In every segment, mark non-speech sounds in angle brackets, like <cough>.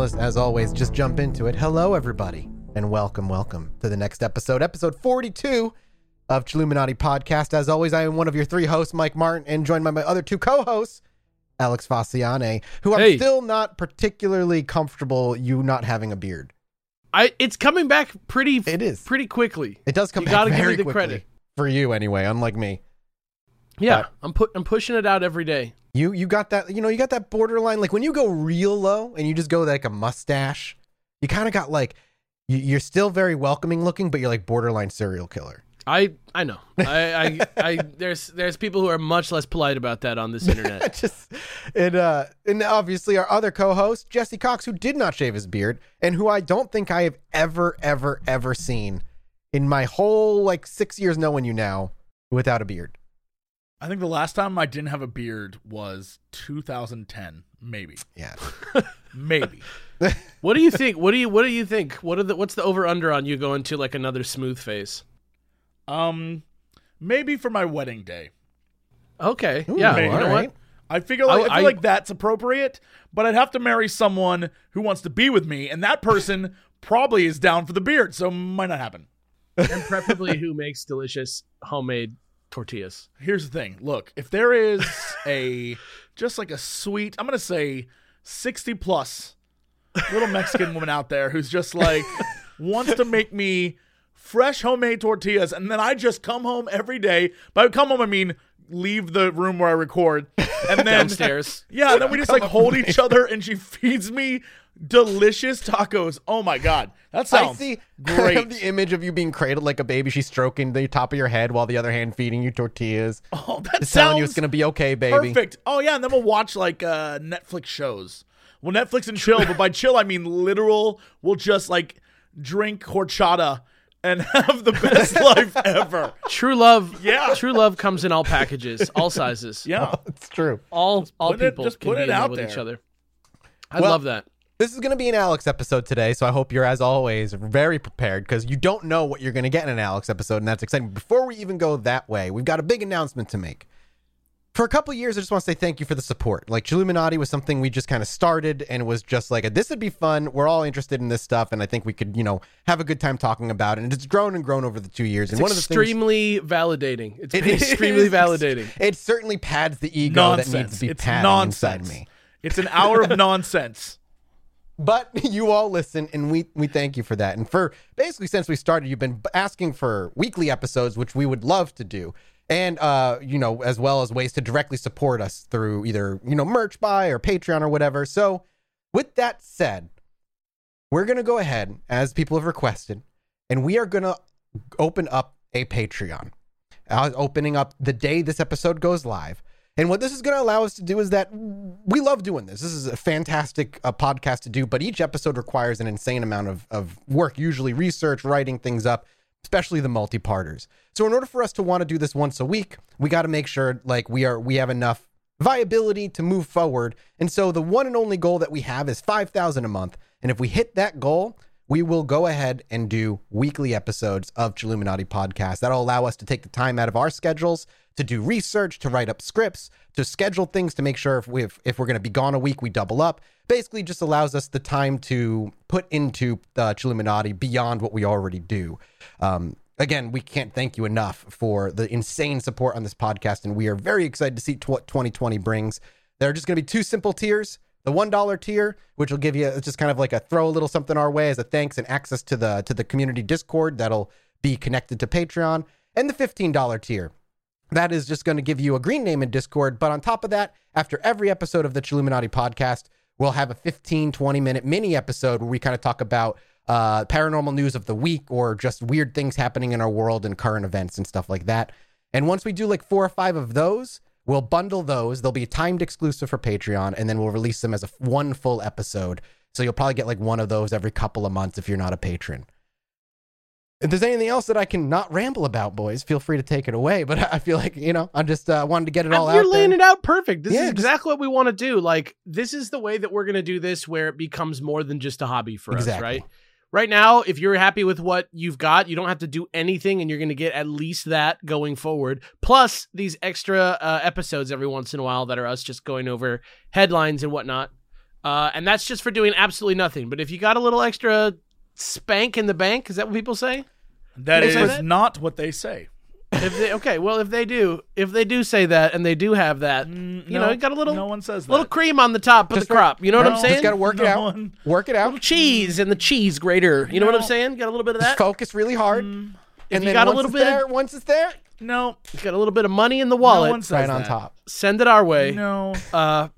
As always, just jump into it. Hello, everybody, and welcome, welcome to the next episode, episode 42 of Chilluminati Podcast. As always, I am one of your three hosts, Mike Martin, and joined by my other two co-hosts, Alex Faciane, who I'm Hey. still not particularly comfortable you not having a beard. I it's coming back pretty It is. pretty quickly. It does come You back gotta give very me the quickly. credit. For you, anyway, unlike me. Yeah, But- I'm put I'm pushing it out every day. You you got that you know you got that borderline like when you go real low and you just go like a mustache, you kind of got like you, you're still very welcoming looking, but you're like borderline serial killer. I I know. I, I I there's there's people who are much less polite about that on this <laughs> internet. just and uh and obviously our other co-host Jesse Cox, who did not shave his beard and who I don't think I have ever ever ever seen in my whole like six years knowing you now without a beard. I think the last time I didn't have a beard was 2010, maybe, Yeah, <laughs> maybe. <laughs> what do you think? What do you what do you think? What are the what's the over under on you going to like another smooth face? um, maybe for my wedding day. Okay. Ooh, yeah. maybe. You know all what? I figure like, I, I- feel like that's appropriate, but I'd have to marry someone who wants to be with me, and that person <laughs> probably is down for the beard, so might not happen. And preferably who makes delicious homemade tortillas. Here's the thing. Look, if there is a <laughs> just like a sweet, I'm gonna say 60 plus little Mexican woman out there who's just like <laughs> wants to make me fresh homemade tortillas, and then I just come home every day. By come home, I mean leave the room where I record, and <laughs> then Downstairs. Yeah, then we just like hold each other, and she feeds me delicious tacos. Oh my god, that I sounds see I <laughs> have great. the image of you being cradled like a baby. She's stroking the top of your head while the other hand feeding you tortillas. <laughs> oh, that Just telling you it's gonna be okay, baby. Perfect. Oh yeah, and then we'll watch like uh Netflix shows. Well, Netflix and chill, but by <laughs> chill I mean literal. We'll just like drink horchata and have the best life ever. True love. Yeah. True love comes in all packages, all sizes. Yeah. It's true. All all put it- people just can put be it out with there. each other. I Well- love that. This is going to be an Alex episode today, so I hope you're, as always, very prepared because you don't know what you're going to get in an Alex episode, and that's exciting. Before we even go that way, we've got a big announcement to make. For a couple years, I just want to say thank you for the support. Like, Chilluminati was something we just kind of started, and it was just like, this would be fun. We're all interested in this stuff, and I think we could, you know, have a good time talking about it. And it's grown and grown over the two years. and It's one of the things. extremely validating. It's It been is- extremely <laughs> validating. It certainly pads the ego nonsense. that needs to be it's padding nonsense. inside me. It's an hour of <laughs> nonsense. But <laughs> you all listen, and we we thank you for that. And for basically since we started, you've been asking for weekly episodes, which we would love to do, and uh, you know, as well as ways to directly support us through either you know merch buy or Patreon or whatever. So, with that said, we're gonna go ahead as people have requested, and we are gonna open up a Patreon. Uh, opening up the day this episode goes live. And what this is going to allow us to do is that we love doing this. This is a fantastic uh, podcast to do, but each episode requires an insane amount of, of work, usually research, writing things up, especially the multi-parters. So in order for us to want to do this once a week, we got to make sure like we are we have enough viability to move forward. And so the one and only goal that we have is 5,000 a month. And if we hit that goal, we will go ahead and do weekly episodes of Chilluminati podcast. That'll allow us to take the time out of our schedules to do research, to write up scripts, to schedule things, to make sure if we if, we're going to be gone a week, we double up. Basically, just allows us the time to put into the Chilluminati beyond what we already do. Um, again, we can't thank you enough for the insane support on this podcast, and we are very excited to see t- what 2020 brings. There are just going to be two simple tiers. The one dollar tier, which will give you just kind of like a throw a little something our way as a thanks and access to the to the community Discord that'll be connected to Patreon, and the fifteen dollar tier. That is just going to give you a green name in Discord. But on top of that, after every episode of the Chilluminati podcast, we'll have a 15, 20 minute mini episode where we kind of talk about uh, paranormal news of the week or just weird things happening in our world and current events and stuff like that. And once we do like four or five of those, we'll bundle those. They'll be timed exclusive for Patreon, and then we'll release them as a one full episode. So you'll probably get like one of those every couple of months if you're not a patron. If there's anything else that I can not ramble about, boys, feel free to take it away. <laughs> But I feel like you know, I'm just uh, wanted to get it all You're out laying there. it out perfect. This Yeah, is just- exactly what we want to do. Like this is the way that we're going to do this where it becomes more than just a hobby for us, right? Right now, if you're happy with what you've got, you don't have to do anything and you're going to get at least that going forward. Plus these extra uh, episodes every once in a while that are us just going over headlines and whatnot. Uh, and that's just for doing absolutely nothing. But if you got a little extra spank in the bank, is that what people say? That They is say that? not what they say. If they, okay, well, if they do, if they do say that, and they do have that, Mm, you know, you got a little, No one says that. little cream on the top of Just the for- crop. You know what I'm just saying? Just got to work it No out. one- Work it out. cheese and the cheese grater. You know what I'm No. saying? Got a little bit of Just that. focus really hard. Mm, and you then got a once little it's bit- there, once it's there, no, You've Got a little bit of money in the no wallet. one says right on that. top. Send it our way. No, Uh,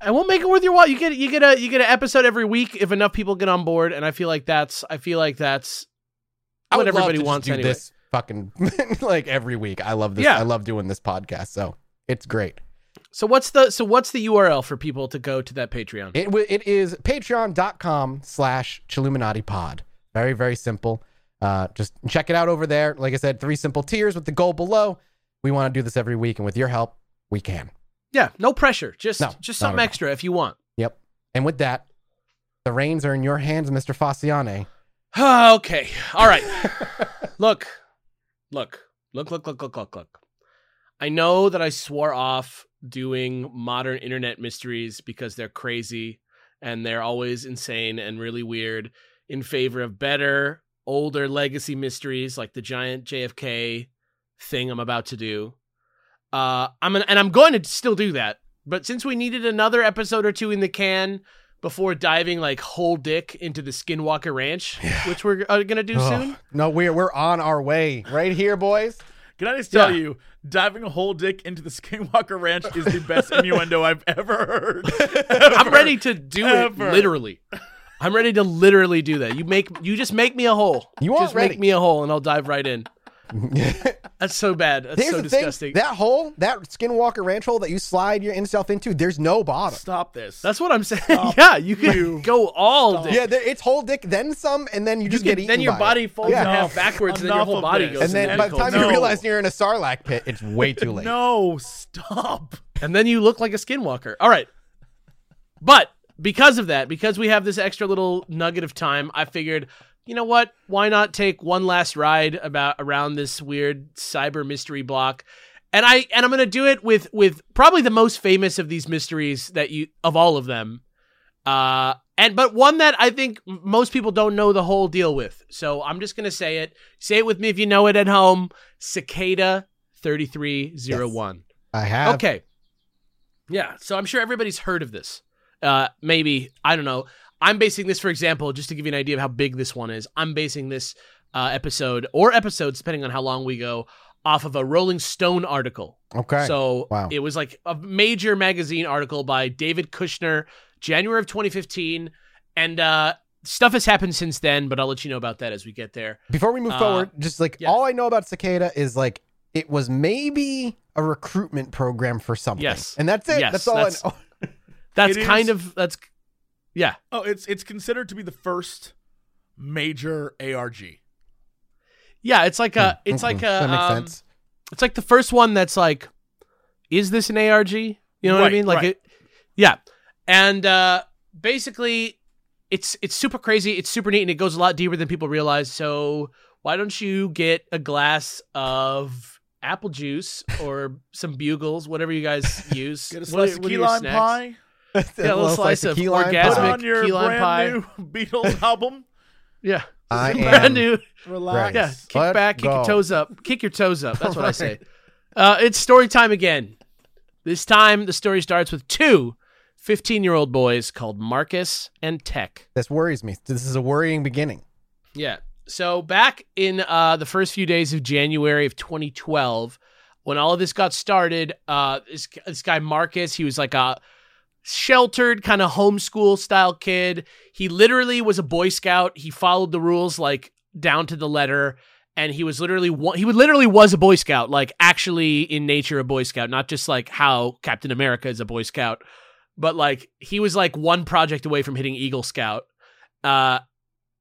and we'll make it worth your while. You get you get a you get an episode every week if enough people get on board, and I feel like that's I feel like that's I what would love everybody to just wants do anyway. this fucking <laughs> like every week. I love this. Yeah. I love doing this podcast. So it's great. So what's the so what's the URL for people to go to that Patreon? It wi- it is patreon.com slash Chilluminati pod. Very, very simple. Uh, just check it out over there. Like I said, three simple tiers with the goal below. We want to do this every week, and with your help, we can. Yeah, no pressure. Just No, just something extra if you want. Yep. And with that, the reins are in your hands, Mr. Faciane. <sighs> okay. All right. <laughs> look. Look. Look, look, look, look, look, look. I know that I swore off doing modern internet mysteries because they're crazy and they're always insane and really weird in favor of better, older legacy mysteries like the giant JFK thing I'm about to do. Uh I'm gonna, and I'm going to still do that. But since we needed another episode or two in the can before diving like whole dick into the Skinwalker Ranch, which we're uh, gonna do soon. No, we're we're on our way right here, boys. Can I just tell Yeah. you, diving a whole dick into the Skinwalker Ranch is the best innuendo I've ever heard. <laughs> I'm ready to do Ever. it literally. I'm ready to literally do that. You make you just make me a hole. You are just ready. make me a hole and I'll dive right in. <laughs> That's so bad. That's Here's so the disgusting. thing: that hole, that Skinwalker Ranch hole that you slide your yourself into, there's no bottom. Stop this. That's what I'm saying. <laughs> yeah, you can You. go all day. Yeah, there, it's whole dick, then some, and then you You just can- get eaten. then your by body it. folds Yeah. in half backwards, and then your whole body this. goes. And then by the time tentacles. you realize you're in a sarlacc pit, it's way too late. no, stop. and then you look like a skinwalker. All right. But because of that, because we have this extra little nugget of time, I figured, you know what? Why not take one last ride about around this weird cyber mystery block? And I and I'm gonna do it with with probably the most famous of these mysteries that you of all of them. Uh and but one that I think most people don't know the whole deal with. So I'm just gonna say it. Say it with me if you know it at home. Cicada 3301. I have. Okay. Yeah, so I'm sure everybody's heard of this. Uh, maybe I don't know. I'm basing this, for example, just to give you an idea of how big this one is. I'm basing this uh, episode or episodes, depending on how long we go, off of a Rolling Stone article. Okay. So Wow. it was like a major magazine article by David Kushner, January of 2015, and uh, stuff has happened since then. But I'll let you know about that as we get there. Before we move Uh, forward, just like yeah. all I know about Cicada is like it was maybe a recruitment program for something. Yes. And that's it. Yes, that's all that's- I know. That's It kind is- of that's yeah. Oh, it's it's considered to be the first major ARG. Yeah, it's like a, it's Mhm. like a, that makes um, sense. it's like the first one that's like, is this an ARG? You know what I mean? Like right. it, yeah. And uh, basically, it's it's super crazy. It's super neat, and it goes a lot deeper than people realize. So why don't you get a glass of apple juice or some bugles, whatever you guys <laughs> use? Get a slice of what are key lime snacks? pie. <laughs> Yeah, a little slice of key lime orgasmic- Put pie. on your key lime brand pie. new <laughs> Beatles <laughs> album. Yeah, I am brand new. Relax. Yeah, kick Let's back, kick your toes up, kick your toes up. That's what I say. Uh, it's story time again. This time, the story starts with two 15 year old boys called Marcus and Tech. This worries me. This is a worrying beginning. Yeah. So back in uh, the first few days of January of 2012, when all of this got started, uh, this, this guy Marcus, he was like a sheltered kind of homeschool style kid. He literally was a Boy Scout. He followed the rules like down to the letter, and he was literally he would literally was a Boy Scout, like actually in nature a Boy Scout, not just like how Captain America is a Boy Scout, but like he was like one project away from hitting Eagle Scout. Uh,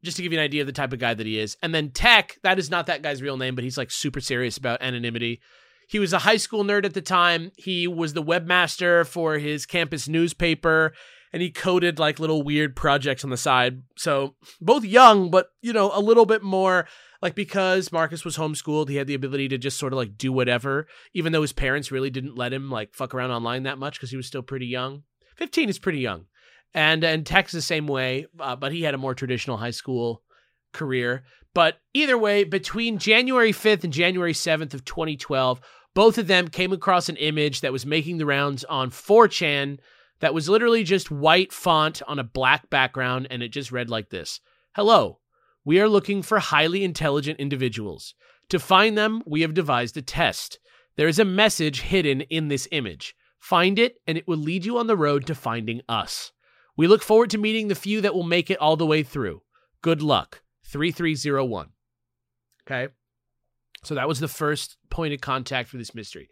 just to give you an idea of the type of guy that he is. And then Tech, that is not that guy's real name, but he's like super serious about anonymity. He was a high school nerd at the time. He was the webmaster for his campus newspaper and he coded like little weird projects on the side. So both young, but you know, a little bit more like because Marcus was homeschooled, he had the ability to just sort of like do whatever, even though his parents really didn't let him like fuck around online that much because he was still pretty young. 15 is pretty young. and and Tech's the same way, uh, but he had a more traditional high school career. But either way, between January 5th and January 7th of 2012, both of them came across an image that was making the rounds on 4chan that was literally just white font on a black background, and it just read like this Hello, we are looking for highly intelligent individuals. To find them, we have devised a test. There is a message hidden in this image. Find it, and it will lead you on the road to finding us. We look forward to meeting the few that will make it all the way through. Good luck. 3301. Okay. So that was the first point of contact for this mystery.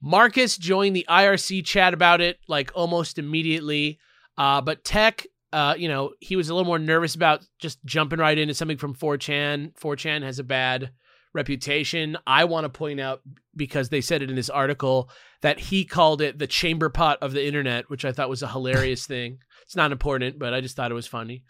Marcus joined the IRC chat about it like almost immediately. Uh, but Tech, uh, you know, he was a little more nervous about just jumping right into something from 4chan. 4chan has a bad reputation. I want to point out because they said it in this article that he called it the chamber pot of the internet, which I thought was a hilarious <laughs> thing. It's not important, but I just thought it was funny.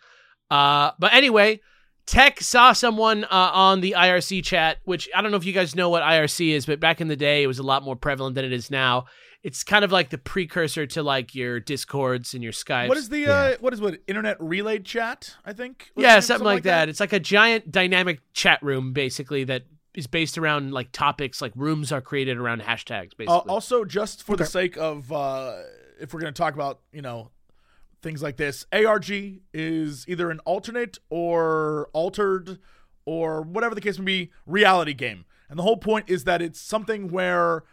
Uh, but anyway, Tech saw someone uh, on the IRC chat, which I don't know if you guys know what IRC is, but back in the day, it was a lot more prevalent than it is now. It's kind of like the precursor to like your Discords and your Skypes. What is the uh, what is what internet relay chat? I think. Was yeah, it something, like that. It's like a giant dynamic chat room, basically that is based around like topics. Like rooms are created around hashtags, basically. Uh, also, just for the sake of uh, if we're going to talk about you know things like this, ARG is either an alternate or altered or whatever the case may be reality game, and the whole point is that it's something where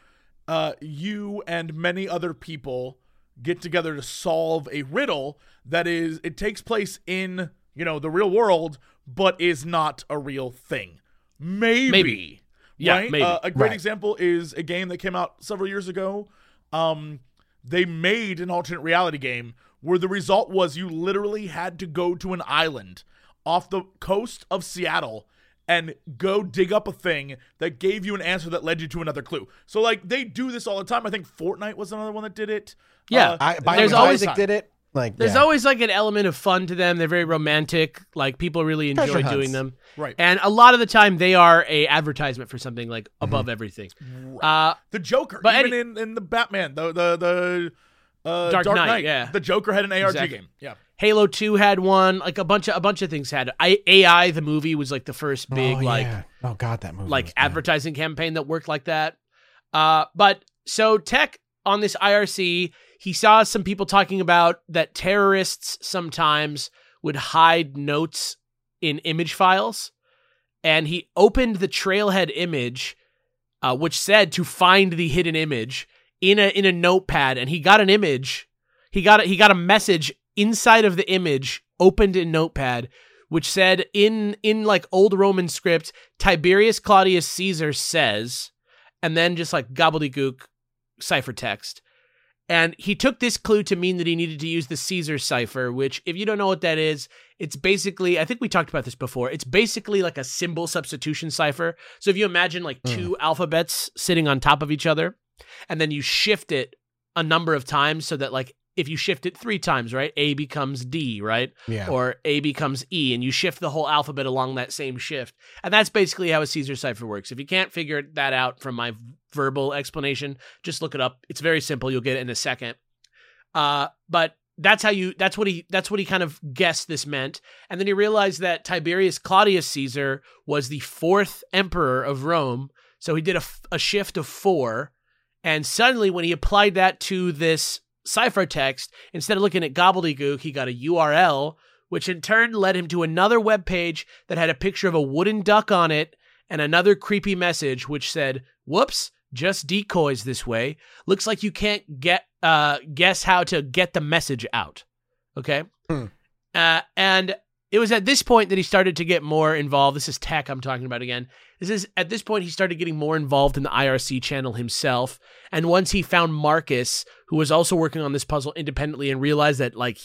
uh, you and many other people get together to solve a riddle that is it takes place in you know the real world but is not a real thing maybe, Maybe. Yeah, right? maybe. Uh, a great Right. example is a game that came out several years ago um they made an alternate reality game where the result was you literally had to go to an island off the coast of Seattle and go dig up a thing that gave you an answer that led you to another clue. So like they do this all the time. I think Fortnite was another one that did it. Yeah. Uh, I, there's always- Isaac did it. Like There's yeah. always like an element of fun to them. They're very romantic. Like people really enjoy Treasure doing hunts. them. Right. And a lot of the time they are a advertisement for something like Mm-hmm. above everything. Uh the Joker, But even any- in, in the Batman, the the the uh, Dark Knight, yeah. the Joker had an ARG Exactly. game. Yeah, Halo 2 had one, like a bunch of a bunch of things had. I, AI the movie was like the first big oh, like yeah. oh god, that movie like was bad. advertising campaign that worked like that. Uh, but so Tech on this IRC, he saw some people talking about that terrorists sometimes would hide notes in image files, and he opened the trailhead image, uh, which said to find the hidden image in a in a notepad, and he got an image. He got a, he got a message inside of the image opened in notepad which said in in like old roman script tiberius claudius caesar says and then just like gobbledygook ciphertext and he took this clue to mean that he needed to use the caesar cipher which if you don't know what that is it's basically i think we talked about this before it's basically like a symbol substitution cipher. So if you imagine like two mm. alphabets sitting on top of each other and then you shift it a number of times so that like if you shift it three times right a becomes d right yeah. or A becomes E, and you shift the whole alphabet along that same shift. And that's basically how a Caesar cipher works. If you can't figure that out from my verbal explanation, just look it up. It's very simple. You'll get it in a second. Uh, but that's how you. That's what he. That's what he kind of guessed this meant. And then he realized that Tiberius Claudius Caesar was the fourth emperor of Rome. So he did a, a shift of four. And suddenly, when he applied that to this ciphertext, instead of looking at gobbledygook, he got a URL, which in turn led him to another web page that had a picture of a wooden duck on it and another creepy message which said, "Whoops, just decoys this way. Looks like you can't get uh guess how to get the message out." Okay? Hmm. Uh and it was at this point that he started to get more involved. This is tech I'm talking about again. This is at this point he started getting more involved in the IRC channel himself. And once he found Marcus, who was also working on this puzzle independently, and realized that like,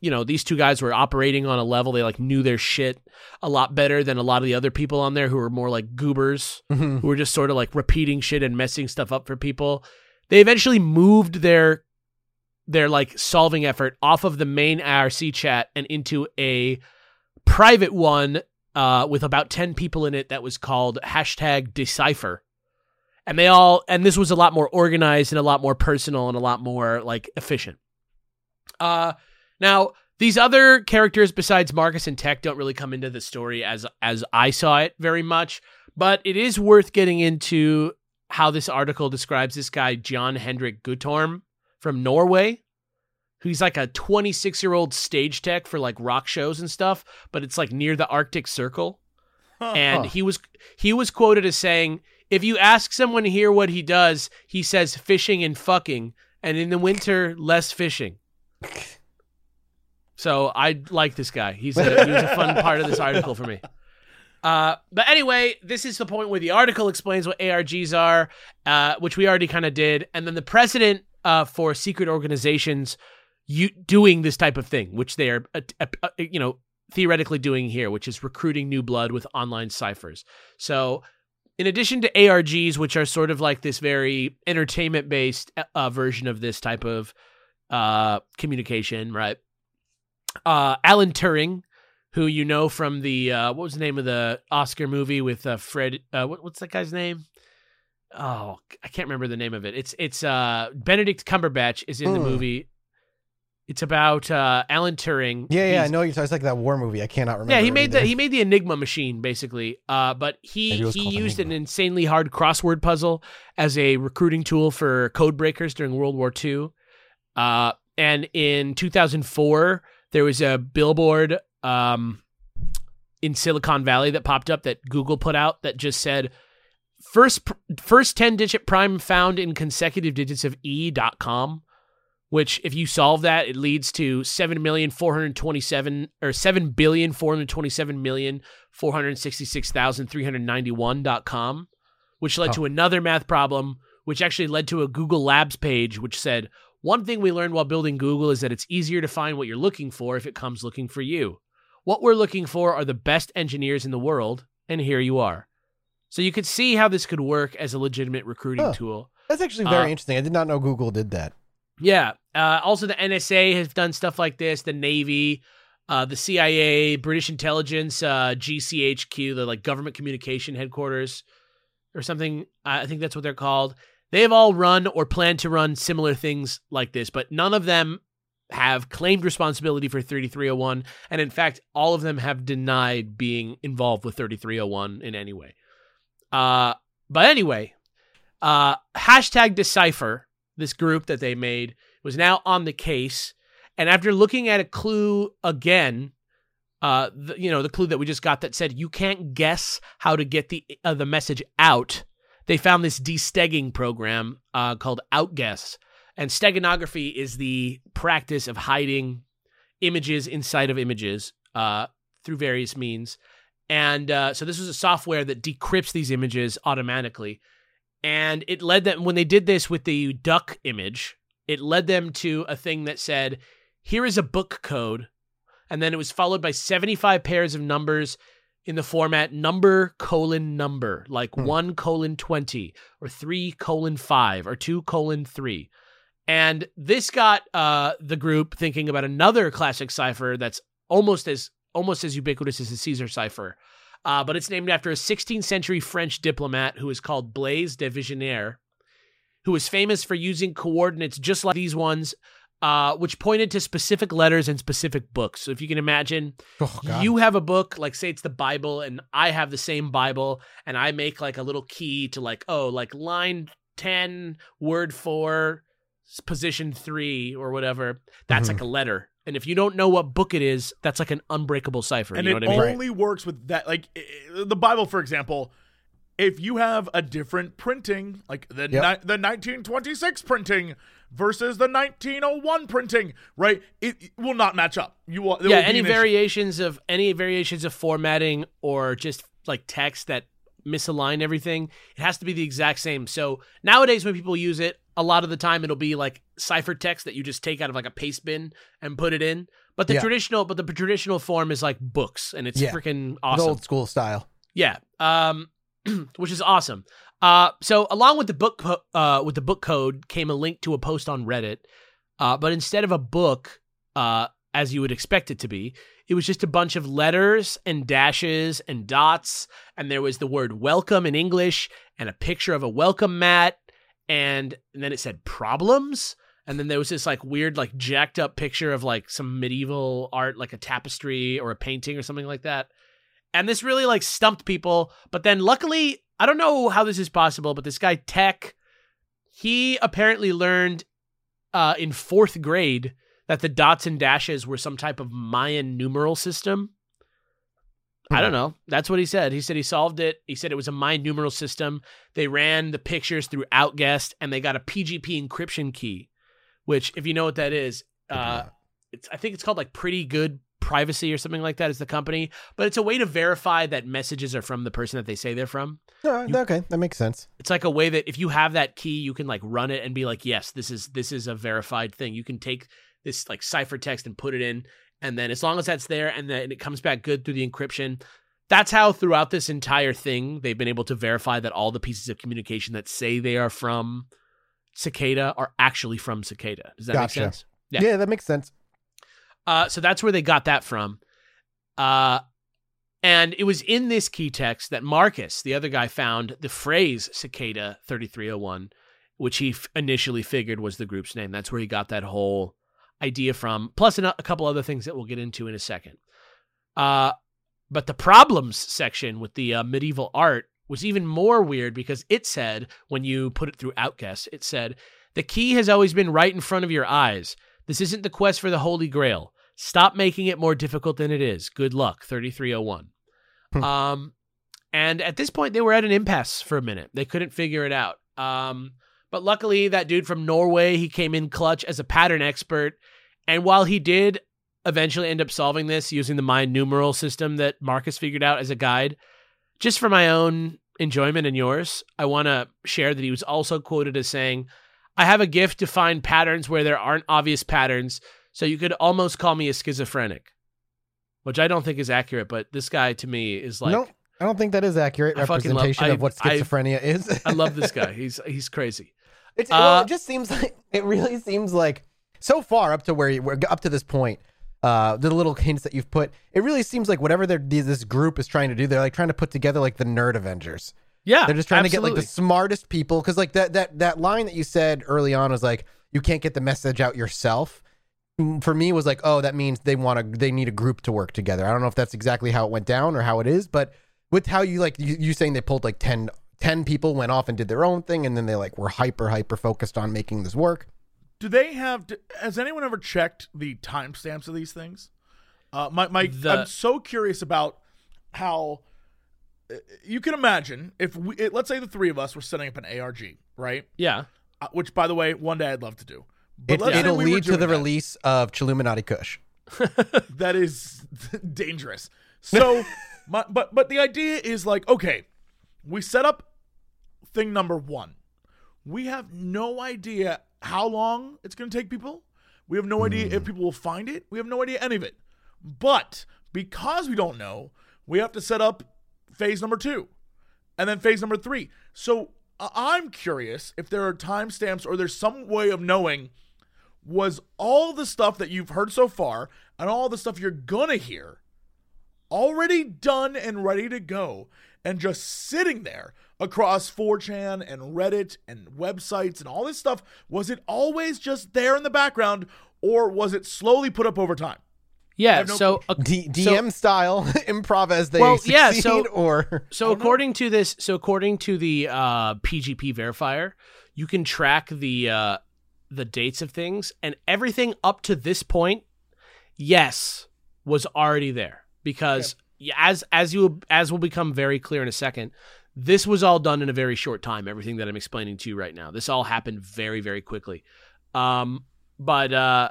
you know, these two guys were operating on a level they like knew their shit a lot better than a lot of the other people on there who were more like goobers, Mhm. who were just sort of like repeating shit and messing stuff up for people. They eventually moved their their like solving effort off of the main IRC chat and into a private one uh, with about 10 people in it that was called hashtag decipher. And they all and this was a lot more organized and a lot more personal and a lot more like efficient. Uh Now, these other characters besides Marcus and Tech don't really come into the story as as I saw it very much, but it is worth getting into how this article describes this guy John Hendrik Guttorm from Norway. Who's like a 26 year old stage tech for like rock shows and stuff, but it's like near the Arctic Circle. And he was he was quoted as saying, "If you ask someone here what he does, he says fishing and fucking, and in the winter less fishing." So I like this guy. He's a, he was a fun part of this article for me. Uh, but anyway, this is the point where the article explains what ARGs are, uh, which we already kind of did, and then the precedent uh, for secret organizations you doing this type of thing, which they are, uh, uh, uh, you know, theoretically doing here, which is recruiting new blood with online ciphers. So, in addition to ARGs, which are sort of like this very entertainment based uh, version of this type of uh, communication, right? Uh, Alan Turing, who you know from the uh, what was the name of the Oscar movie with uh, Fred? Uh, what, what's that guy's name? Oh, I can't remember the name of it. It's it's uh, Benedict Cumberbatch is in the Hmm. movie. It's about uh, Alan Turing. Yeah, yeah, I know you're talking. It's like that war movie. I cannot remember. yeah, he made the he made the Enigma machine basically. Uh, but he Maybe it was he used an insanely hard crossword puzzle as a recruiting tool for code breakers during World War II. Uh, and in 2004, there was a billboard um, in Silicon Valley that popped up that Google put out that just said first first 10 digit prime found in consecutive digits of e.com which if you solve that it leads to 7,427 or 7,427,466,391.com which led Huh. to another math problem which actually led to a Google Labs page which said one thing we learned while building Google is that it's easier to find what you're looking for if it comes looking for you. What we're looking for are the best engineers in the world, and here you are. So you could see how this could work as a legitimate recruiting Huh. tool. That's actually very Uh, interesting. I did not know Google did that. Yeah. Uh, also, the NSA has done stuff like this. The Navy, uh, the CIA, British intelligence, uh, GCHQ, the like government communication headquarters, or something. I think that's what they're called. They have all run or plan to run similar things like this, but none of them have claimed responsibility for 3301, and in fact, all of them have denied being involved with 3301 in any way. Uh, but anyway, uh, hashtag Decipher, this group that they made, was now on the case. And after looking at a clue again, uh, the, you know, the clue that we just got that said you can't guess how to get the uh, the message out, they found this destegging program uh, called Outguess. And steganography is the practice of hiding images inside of images uh, through various means. And uh, so this was a software that decrypts these images automatically. And it led them, when they did this with the duck image, it led them to a thing that said, here is a book code. And then it was followed by 75 pairs of numbers in the format number colon number, like Hmm. 1 colon 20 or 3 colon 5 or 2 colon 3. And this got uh, the group thinking about another classic cipher that's almost as almost as ubiquitous as the Caesar cipher. Uh, but it's named after a 16th century French diplomat who is called Blaise de Vigenère, who was famous for using coordinates just like these ones, uh, which pointed to specific letters and specific books. So if you can imagine, Oh, you have a book, like say it's the Bible, and I have the same Bible, and I make like a little key to like, oh, like line 10, word 4, position 3, or whatever. That's Mhm. like a letter. And if you don't know what book it is, that's like an unbreakable cipher. and you know it what I mean? Right. only works with that like i- i- the bible for example if you have a different printing like the Yep. ni- the 1926 printing versus the 1901 printing right it, it will not match up you will yeah will any an issue. variations of any variations of formatting or just like text that misalign everything it has to be the exact same so nowadays when people use it a lot of the time it'll be like ciphertext that you just take out of like a paste bin and put it in but the Yeah. traditional but the traditional form is like books and it's Yeah. freaking The awesome old school style. yeah, um, <clears throat> which is awesome. Uh, so along with the book, co- uh, with the book code came a link to a post on Reddit. Uh, but instead of a book, uh, as you would expect it to be, it was just a bunch of letters and dashes and dots, and there was the word "welcome" in English and a picture of a welcome mat, and, then it said "problems," And then there was this like weird, like jacked up picture of like some medieval art, like a tapestry or a painting or something like that. And this really like stumped people. But then luckily, I don't know how this is possible, but this guy Tech, he apparently learned uh, in fourth grade that the dots and dashes were some type of Mayan numeral system. I don't know. That's what he said. He said he solved it. He said it was a Mayan numeral system. They ran the pictures through Outguess and they got a PGP encryption key, which, if you know what that is, uh, it's I think it's called like Pretty Good Privacy or something like that is the company, but it's a way to verify that messages are from the person that they say they're from. No, okay, that makes sense. It's like a way that if you have that key, you can like run it and be like, yes, this is this is a verified thing. You can take this like ciphertext and put it in, and then as long as that's there and then it comes back good through the encryption, that's how throughout this entire thing they've been able to verify that all the pieces of communication that say they are from Cicada are actually from Cicada. Does that Gotcha. make sense? Yeah. Yeah. that makes sense. Uh, so that's where they got that from. Uh, and it was in this key text that Marcus, the other guy, found the phrase Cicada 3301, which he f- initially figured was the group's name. That's where he got that whole idea from, plus a couple other things that we'll get into in a second. Uh, but the problems section with the uh, medieval art was even more weird because it said, when you put it through Outguess, it said, the key has always been right in front of your eyes. This isn't the quest for the Holy Grail. Stop making it more difficult than it is. Good luck, 3301. Hmm. um, and at this point, they were at an impasse for a minute. They couldn't figure it out. Um, but luckily, that dude from Norway, he came in clutch as a pattern expert. And while he did eventually end up solving this using the Mayan numeral system that Marcus figured out as a guide, just for my own enjoyment and yours, I want to share that he was also quoted as saying, I have a gift to find patterns where there aren't obvious patterns, so you could almost call me a schizophrenic, which I don't think is accurate, but this guy to me is like, no, I don't think that is accurate I fucking love- representation I- of what I- schizophrenia is. I love this <laughs> guy. He's he's crazy. It's, well, Uh, it just seems <laughs> like it really seems like so far up to where you, we're up to this point. Uh, the little hints that you've put, it really seems like whatever this group is trying to do, they're like trying to put together like the nerd Avengers. Yeah, They're just trying to get like the smartest people because like that that that line that you said early on was like you can't get the message out yourself. Mm, For me, was like oh that means they want to they need a group to work together. I don't know if that's exactly how it went down or how it is, but with how you like you, you saying they pulled like 10, 10 people went off and did their own thing and then they like were hyper hyper focused on making this work. Do they have? d- Has anyone ever checked the timestamps of these things? Uh, my my, The- I'm so curious about how uh, you can imagine if we, it, let's say the three of us were setting up an ARG, right? yeah. Uh, which, by the way, one day I'd love to do. But it, let's it'll we lead to the that. release of Chilluminati Kush. <laughs> that is <laughs> dangerous. So, <laughs> my, but but the idea is like, okay, we set up thing number one. We have no idea how long it's going to take people. We have no idea if hmm. people will find it. We have no idea any of it. But because we don't know, we have to set up phase number two, and then phase number three. So I- I'm curious if there are timestamps or there's some way of knowing was all the stuff that you've heard so far and all the stuff you're gonna hear already done and ready to go and just sitting there across 4chan and Reddit and websites and all this stuff was it always just there in the background or was it slowly put up over time? Yeah. no so, uh, D- so- DM style <laughs> improv as they Well, succeed, yeah, so- <laughs> or? So according to this, so according to the uh, PGP verifier, you can track the uh, the dates of things, and everything up to this point, yes, was already there. Because yeah, as as you as will become very clear in a second, this was all done in a very short time. Everything that I'm explaining to you right now, this all happened very very quickly. Um, but uh,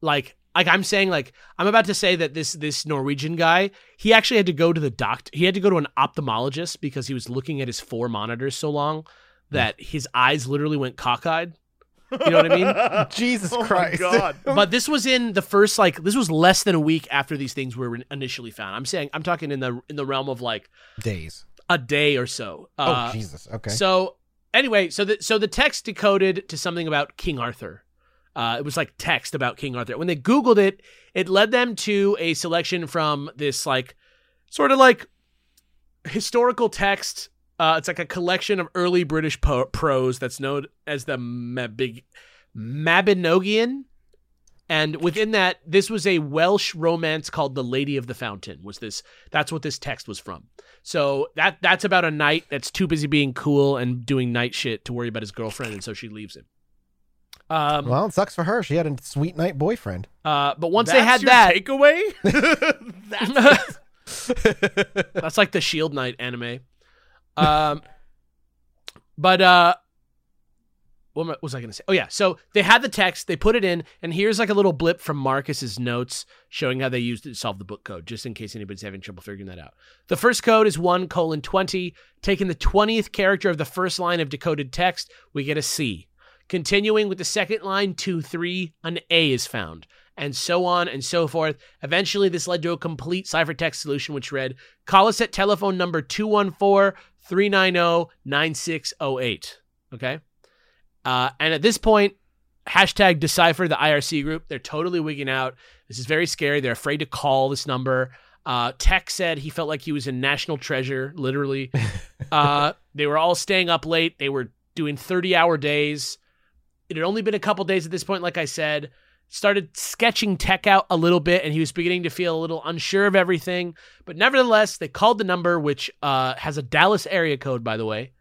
like like I'm saying like I'm about to say that this this Norwegian guy he actually had to go to the doctor he had to go to an ophthalmologist because he was looking at his four monitors so long that his eyes literally went cockeyed. You know what I mean? <laughs> Jesus oh Christ. my god <laughs> but this was in the first like this was less than a week after these things were initially found. I'm saying I'm talking in the in the realm of like Days. A day or so. Uh, oh Jesus. Okay. so anyway, so the so the text decoded to something about King Arthur. Uh, it was like text about King Arthur. When they Googled it, it led them to a selection from this like sort of like historical text. Uh, it's like a collection of early British po- prose that's known as the Mabig- Mabinogion. And within that, this was a Welsh romance called "The Lady of the Fountain." Was this? That's what this text was from. So that that's about a knight that's too busy being cool and doing knight shit to worry about his girlfriend, and so she leaves him. Um, Well, it sucks for her. She had a sweet knight boyfriend. uh, but once That's they had your that, takeaway. <laughs> <laughs> That's That's like the Shield Knight anime. Um, but uh, what was I going to say? Oh yeah, so they had the text, they put it in, and here's like a little blip from Marcus's notes showing how they used it to solve the book code, just in case anybody's having trouble figuring that out. The first code is one colon twenty. Taking the twentieth character of the first line of decoded text, we get a C. Continuing with the second line, two three, an A is found and so on and so forth. Eventually, this led to a complete ciphertext solution, which read Call us at telephone number 214 390 9608. Okay. Uh, and at this point, hashtag decipher the IRC group. They're totally wigging out. This is very scary. They're afraid to call this number. Uh, Tech said he felt like he was a national treasure, literally. <laughs> uh, they were all staying up late. They were doing 30 hour days. It had only been a couple days at this point, like I said started sketching tech out a little bit and he was beginning to feel a little unsure of everything but nevertheless they called the number which uh, has a dallas area code by the way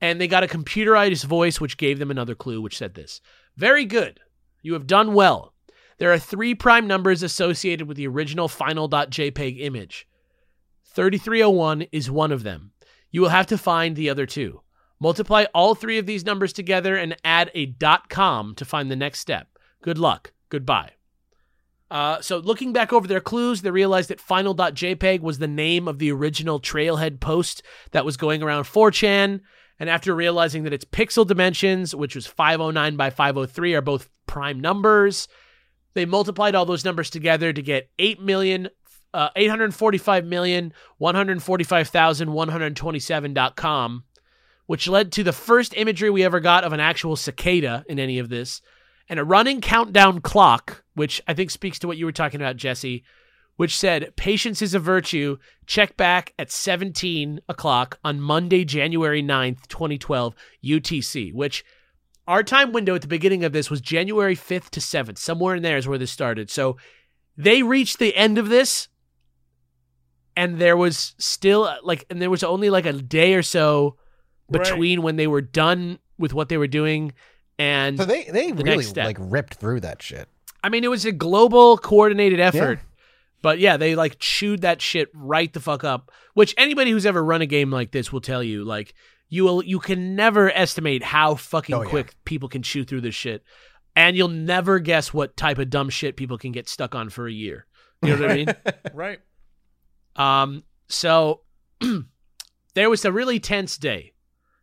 and they got a computerized voice which gave them another clue which said this. Very good. You have done well. There are three prime numbers associated with the original final.jpg image. 3301 is one of them. You will have to find the other two. Multiply all three of these numbers together and add a com to find the next step. Good luck. Goodbye. Uh, so looking back over their clues, they realized that final.jpg was the name of the original trailhead post that was going around 4chan. And after realizing that its pixel dimensions, which was 509 by 503, are both prime numbers, they multiplied all those numbers together to get 8 million, uh, 845 million, 145,127.com, which led to the first imagery we ever got of an actual cicada in any of this and a running countdown clock, which I think speaks to what you were talking about, Jesse, which said, Patience is a virtue. Check back at 17 o'clock on Monday, January 9th, 2012, UTC, which our time window at the beginning of this was January 5th to 7th. Somewhere in there is where this started. So they reached the end of this, and there was still like, and there was only like a day or so Right. between when they were done with what they were doing and So they they The really like ripped through that shit. I mean, it was a global coordinated effort. But yeah, they like chewed that shit right the fuck up. Which anybody who's ever run a game like this will tell you. Like you will, you can never estimate how fucking Oh, yeah. quick people can chew through this shit, and you'll never guess what type of dumb shit people can get stuck on for a year. You know what I mean? <laughs> right. Um, so <clears throat> there was a really tense day.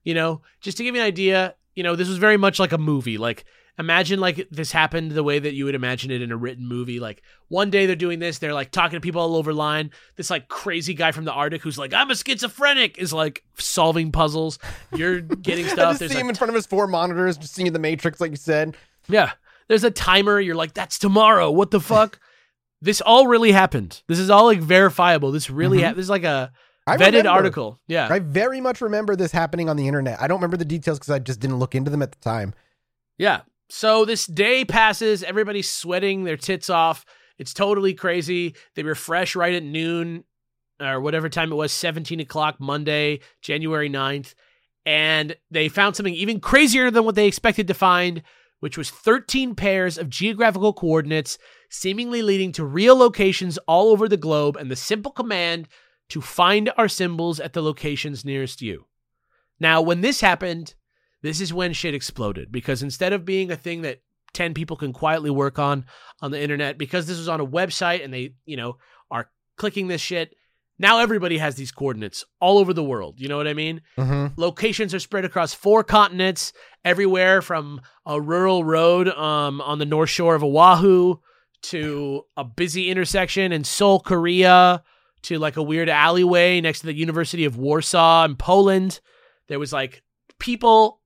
You know, just to give you an idea, you know, this was very much like a movie. Like, imagine like this happened the way that you would imagine it in a written movie. Like, one day they're doing this, they're like talking to people all over line. This like crazy guy from the Arctic who's like, I'm a schizophrenic, is like solving puzzles. You're <laughs> getting I stuff. just There's see like him in front of his four monitors, just seeing the Matrix, like you said. Yeah. There's a timer. You're like, that's tomorrow. What the fuck? <laughs> this all really happened. This is all like verifiable. This really, Mhm. ha- this is like a I vetted remember. article. Yeah. I very much remember this happening on the internet. I don't remember the details because I just didn't look into them at the time. Yeah. So this day passes. Everybody's sweating their tits off. It's totally crazy. They refresh right at noon uh, or whatever time it was, 17 o'clock Monday, January 9th. And they found something even crazier than what they expected to find, which was 13 pairs of geographical coordinates, seemingly leading to real locations all over the globe, and the simple command to find our symbols at the locations nearest you. Now, when this happened, this is when shit exploded because instead of being a thing that 10 people can quietly work on on the internet, because this was on a website and they, you know, are clicking this shit, now everybody has these coordinates all over the world. You know what I mean? Mm-hmm. Locations are spread across four continents, everywhere from a rural road um, on the north shore of Oahu to a busy intersection in Seoul, Korea, to like a weird alleyway next to the University of Warsaw in Poland. There was like people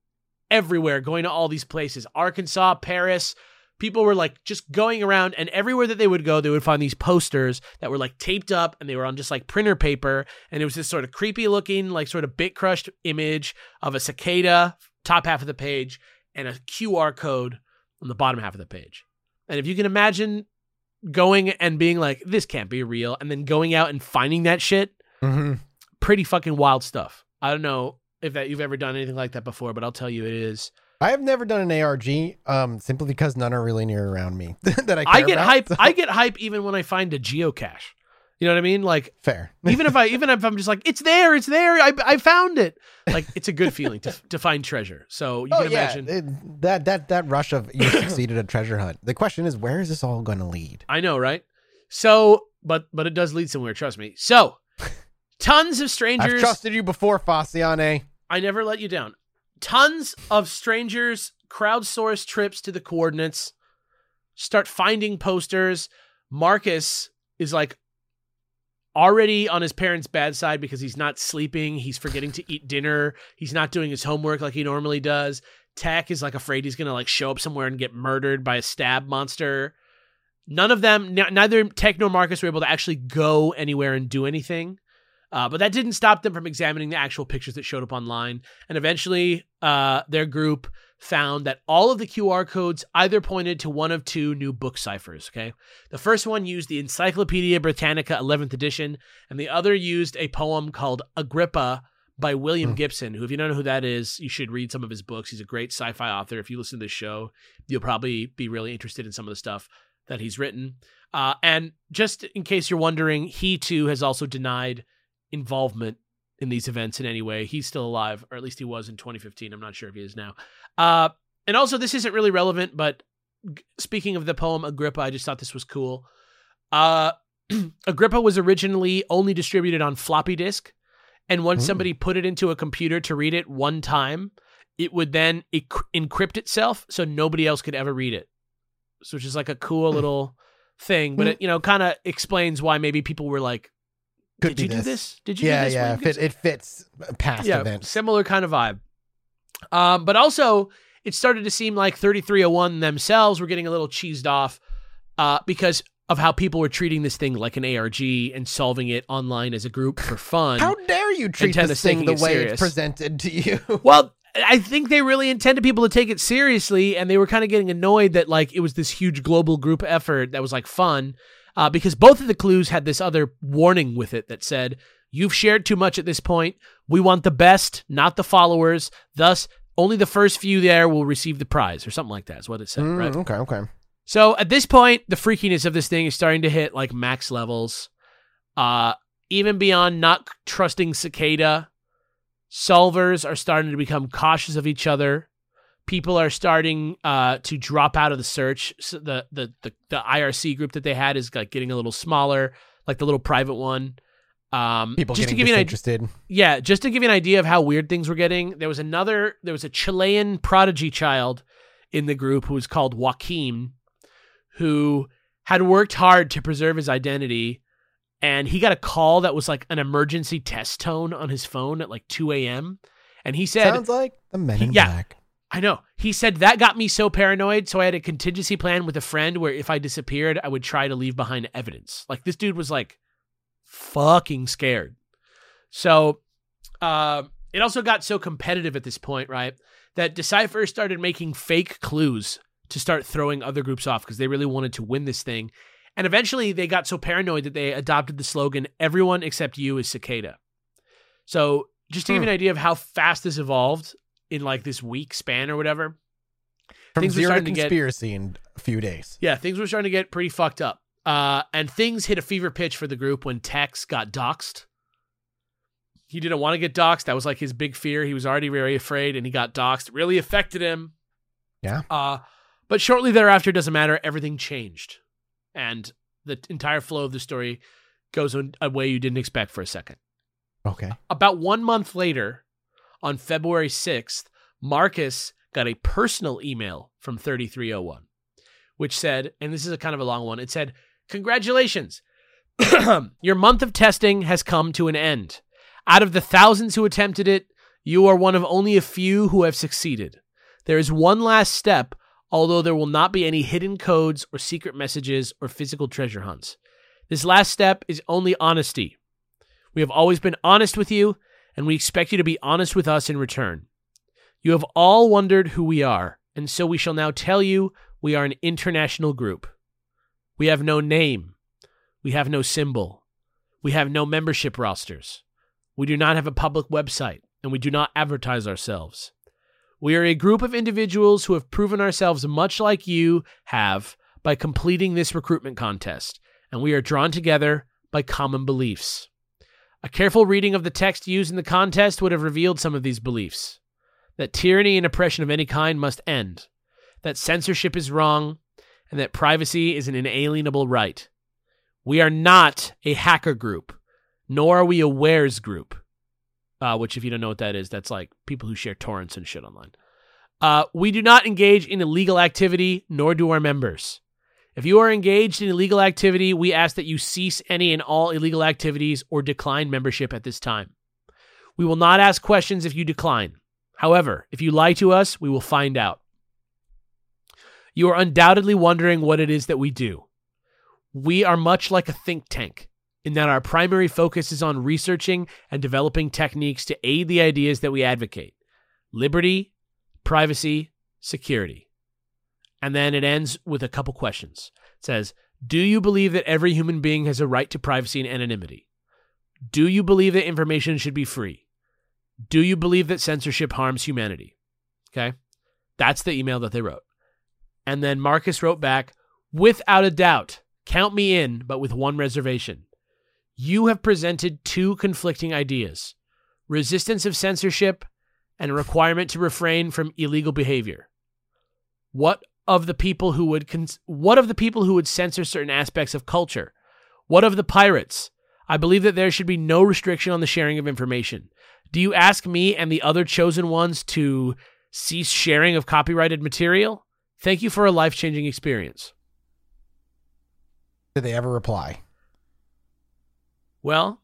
everywhere going to all these places Arkansas, Paris. People were like just going around, and everywhere that they would go, they would find these posters that were like taped up and they were on just like printer paper. And it was this sort of creepy looking, like sort of bit crushed image of a cicada, top half of the page, and a QR code on the bottom half of the page. And if you can imagine going and being like, this can't be real, and then going out and finding that shit, hmm pretty fucking wild stuff. I don't know if that you've ever done anything like that before, but I'll tell you it is. I have never done an ARG, um, simply because none are really near around me <laughs> that I. I get about, hype. so- I get hype even when I find a geocache. You know what I mean? Like fair. even if I even if I'm just like it's there, it's there. I I found it. Like it's a good feeling to <laughs> to find treasure. So you Oh can yeah, imagine. it- that that that rush of you succeeded a treasure hunt. The question is, where is this all going to lead? I know, right? So, but but it does lead somewhere. Trust me. So, tons of I've strangers. trusted you before, Faciane. I never let you down. Tons of strangers crowdsource trips to the coordinates, start finding posters. Marcus is like already on his parents' bad side because he's not sleeping. He's forgetting to eat dinner. He's not doing his homework like he normally does. Tech is like afraid he's gonna like show up somewhere and get murdered by a stab monster. None of them, n- neither Tech nor Marcus were able to actually go anywhere and do anything. Uh, but that didn't stop them from examining the actual pictures that showed up online. And eventually, uh, their group found that all of the QR codes either pointed to one of two new book ciphers. Okay. The first one used the Encyclopedia Britannica 11th edition, and the other used a poem called Agrippa by William Hmm. Gibson, who, if you don't know who that is, you should read some of his books. He's a great sci fi author. If you listen to this show, you'll probably be really interested in some of the stuff that he's written. Uh, and just in case you're wondering, he too has also denied involvement in these events in any way. He's still alive, or at least he was in 2015. I'm not sure if he is now. Uh, and also, this isn't really relevant, but speaking of the poem Agrippa, I just thought this was cool. Uh, <clears throat> Agrippa was originally only distributed on floppy disk, and once somebody put it into a computer to read it one time, it would then encrypt itself so nobody else could ever read it. So, which is like a cool Hmm. little thing, but Hmm. it you know kind of explains why maybe people were like, Could "Did you do this. this? Did you Yeah, do this?" yeah. Fit, it fits past yeah, events. similar kind of vibe. Um, but also, it started to seem like 3301 themselves were getting a little cheesed off uh, because of how people were treating this thing like an ARG and solving it online as a group for <laughs> fun. How dare you treat this thing the it way serious. it's presented to you? <laughs> well, I think they really intended people to take it seriously, and they were kind of getting annoyed that like it was this huge global group effort that was like fun, uh, because both of the clues had this other warning with it that said, "You've shared too much at this point. We want the best, not the followers. Thus, only the first few there will receive the prize, or something like that." Is what it said, Mm, right? Okay, okay. So at this point, the freakiness of this thing is starting to hit like max levels. Uh, even beyond not trusting Cicada, solvers are starting to become cautious of each other. People are starting uh, to drop out of the search. So the, the the the IRC group that they had is like getting a little smaller, like the little private one. Um, People just to give you an idea, yeah, just to give you an idea of how weird things were getting, there was another, there was a Chilean prodigy child in the group who was called Joaquin, who had worked hard to preserve his identity. And he got a call that was like an emergency test tone on his phone at like 2 a.m. And he said, Sounds like the Men in Yeah. Black. I know. He said that got me so paranoid. So I had a contingency plan with a friend where if I disappeared, I would try to leave behind evidence. Like this dude was like fucking scared. So uh, it also got so competitive at this point, right? That Decipher started making fake clues to start throwing other groups off because they really wanted to win this thing. And eventually they got so paranoid that they adopted the slogan, everyone except you is cicada. So just to give you an idea of how fast this evolved in like this week span or whatever. From Things zero to to get- conspiracy in a few days. Yeah, things were starting to get pretty fucked up. Uh, and things hit a fever pitch for the group when Tex got doxxed. He didn't want to get doxxed. That was like his big fear. He was already very afraid and he got doxxed. It really affected him. Yeah. Uh, but shortly thereafter, it doesn't matter. Everything changed. And the entire flow of the story goes in a way you didn't expect for a second. Okay. About one month later, on February 6th, Marcus got a personal email from 3301, which said, and this is a kind of a long one, it said, Congratulations. <clears throat> Your month of testing has come to an end. Out of the thousands who attempted it, you are one of only a few who have succeeded. There is one last step, although there will not be any hidden codes or secret messages or physical treasure hunts. This last step is only honesty. We have always been honest with you, and we expect you to be honest with us in return. You have all wondered who we are, and so we shall now tell you We are an international group. We have no name. We have no symbol. We have no membership rosters. We do not have a public website, and we do not advertise ourselves. We are a group of individuals who have proven ourselves much like you have by completing this recruitment contest, and we are drawn together by common beliefs. A careful reading of the text used in the contest would have revealed some of these beliefs that tyranny and oppression of any kind must end, that censorship is wrong, and that privacy is an inalienable right. We are not a hacker group, nor are we a warez group. Uh, which, if you don't know what that is, that's like people who share torrents and shit online. Uh, we do not engage in illegal activity, nor do our members. If you are engaged in illegal activity, we ask that you cease any and all illegal activities or decline membership at this time. We will not ask questions if you decline. However, if you lie to us, we will find out. You are undoubtedly wondering what it is that we do. We are much like a think tank in that our primary focus is on researching and developing techniques to aid the ideas that we advocate liberty, privacy, security. And then it ends with a couple questions. It says, Do you believe that every human being has a right to privacy and anonymity? Do you believe that information should be free? Do you believe that censorship harms humanity? Okay. That's the email that they wrote. And then Marcus wrote back, Without a doubt, count me in, but with one reservation. You have presented two conflicting ideas resistance of censorship and a requirement to refrain from illegal behavior. What of the people who would cons- what of the people who would censor certain aspects of culture? What of the pirates? I believe that there should be no restriction on the sharing of information. Do you ask me and the other chosen ones to cease sharing of copyrighted material? Thank you for a life-changing experience. Did they ever reply? Well,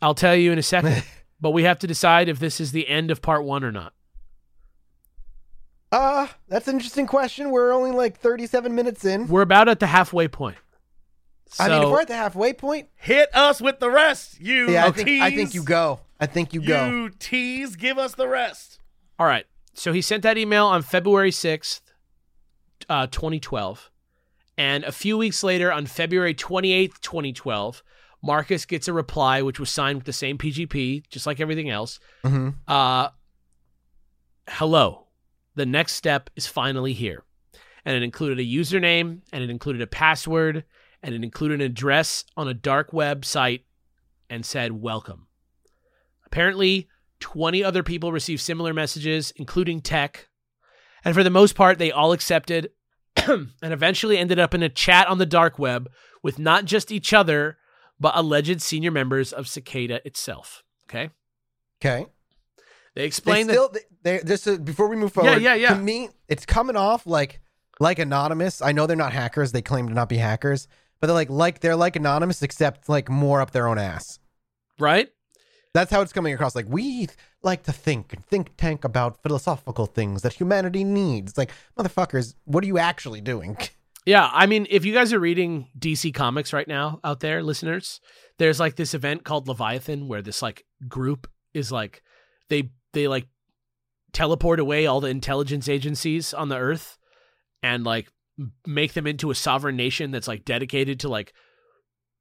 I'll tell you in a second, <laughs> but we have to decide if this is the end of part 1 or not. Uh, that's an interesting question. We're only like 37 minutes in. We're about at the halfway point. I mean, if we're at the halfway point, Hit us with the rest, you yeah, I tease. think, I think you go. I think you go. You tease, give us the rest. All right. So he sent that email on February 6th, uh, 2012. And a few weeks later, on February 28th, 2012, Marcus gets a reply, which was signed with the same PGP, just like everything else. hmm Uh, hello. The next step is finally here. And it included a username, and it included a password, and it included an address on a dark web site and said, Welcome. Apparently, 20 other people received similar messages, including tech. And for the most part, they all accepted <clears throat> and eventually ended up in a chat on the dark web with not just each other, but alleged senior members of Cicada itself. Okay. Okay. They They explained that still, they, they, just uh, before we move forward, yeah, yeah. yeah. To me, it's coming off like like anonymous. I know they're not hackers. They claim to not be hackers, but they're like like they're like anonymous, except like more up their own ass. right? That's how it's coming across. Like we like to think and think tank about philosophical things that humanity needs. Like motherfuckers, what are you actually doing? Yeah, I mean, if you guys are reading DC Comics right now out there, listeners, there's like this event called Leviathan where this like group is like they they like teleport away all the intelligence agencies on the earth and like make them into a sovereign nation that's like dedicated to like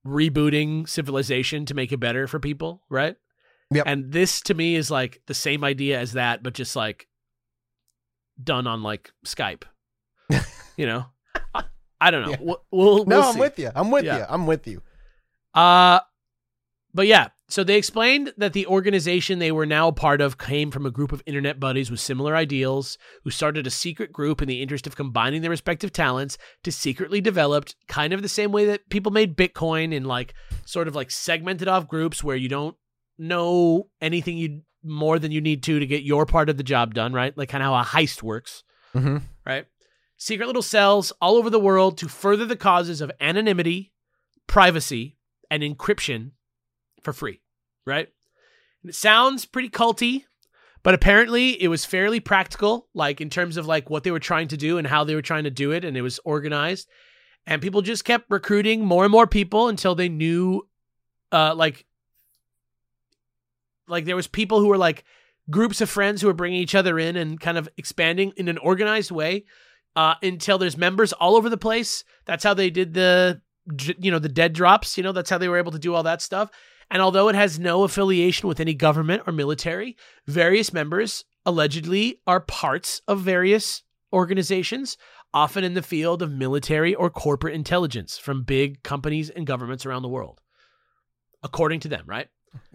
rebooting civilization to make it better for people, right? Yep. And this to me is like the same idea as that, but just like done on like Skype. <laughs> you know? I, I don't know. Yeah. We'll, we'll, no, we'll I'm with you. I'm with Yeah. you. I'm with you. Uh but yeah, so they explained that the organization they were now a part of came from a group of internet buddies with similar ideals who started a secret group in the interest of combining their respective talents to secretly develop kind of the same way that people made Bitcoin in like sort of like segmented off groups where you don't know anything you more than you need to to get your part of the job done, right? Like kind of how a heist works hmm right? Secret little cells all over the world to further the causes of anonymity, privacy, and encryption for free, right? And it sounds pretty culty, but apparently it was fairly practical, like in terms of like what they were trying to do and how they were trying to do it, and it was organized. And people just kept recruiting more and more people until they knew, uh, like, like there was people who were like groups of friends who were bringing each other in and kind of expanding in an organized way uh, until there's members all over the place. That's how they did the, you know, the dead drops. You know, that's how they were able to do all that stuff. And although it has no affiliation with any government or military, various members allegedly are parts of various organizations, often in the field of military or corporate intelligence from big companies and governments around the world, according to them, right?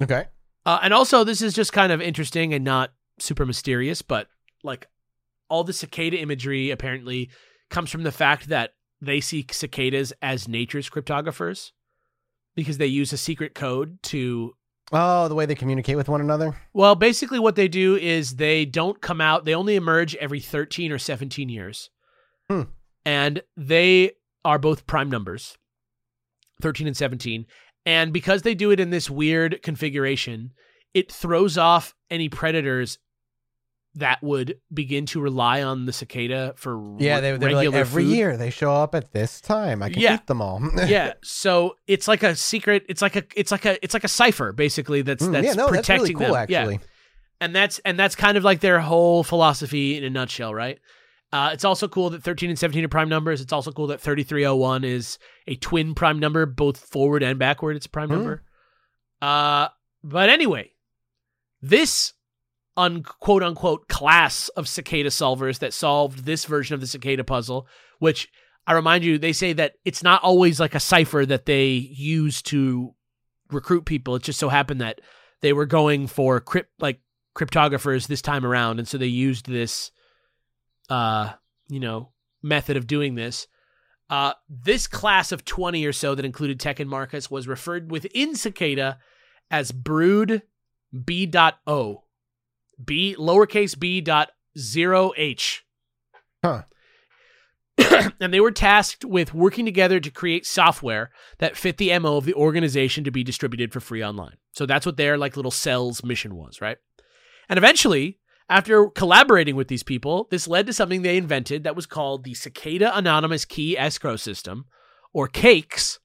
Okay. Uh, and also, this is just kind of interesting and not super mysterious, but like all the cicada imagery apparently comes from the fact that they see cicadas as nature's cryptographers because they use a secret code to. Oh, the way they communicate with one another. Well, basically, what they do is they don't come out, they only emerge every 13 or 17 years. Hmm. And they are both prime numbers 13 and 17. And because they do it in this weird configuration, it throws off any predators that would begin to rely on the cicada for Yeah, re- they, they're like every food. year they show up at this time. I can Yeah. eat them all. <laughs> yeah, so it's like a secret. It's like a it's like a it's like a cipher basically. That's Mm, that's yeah, no, that's really cool. them. Yeah. Actually, and that's and that's kind of like their whole philosophy in a nutshell, right? Uh, it's also cool that 13 and 17 are prime numbers. It's also cool that 3301 is a twin prime number, both forward and backward. It's a prime Hmm. number. Uh, but anyway, this unquote unquote class of cicada solvers that solved this version of the cicada puzzle, which I remind you, they say that it's not always like a cipher that they use to recruit people. It just so happened that they were going for crypt like cryptographers this time around, and so they used this, uh, you know, method of doing this. Uh, this class of twenty or so that included Tech and Marcus was referred within Cicada as Brood B.O. B lowercase b dot zero h. Huh. <coughs> and they were tasked with working together to create software that fit the MO of the organization to be distributed for free online. So that's what their like little cells mission was, right? And eventually, after collaborating with these people, this led to something they invented that was called the Cicada Anonymous Key Escrow System, or CAKES,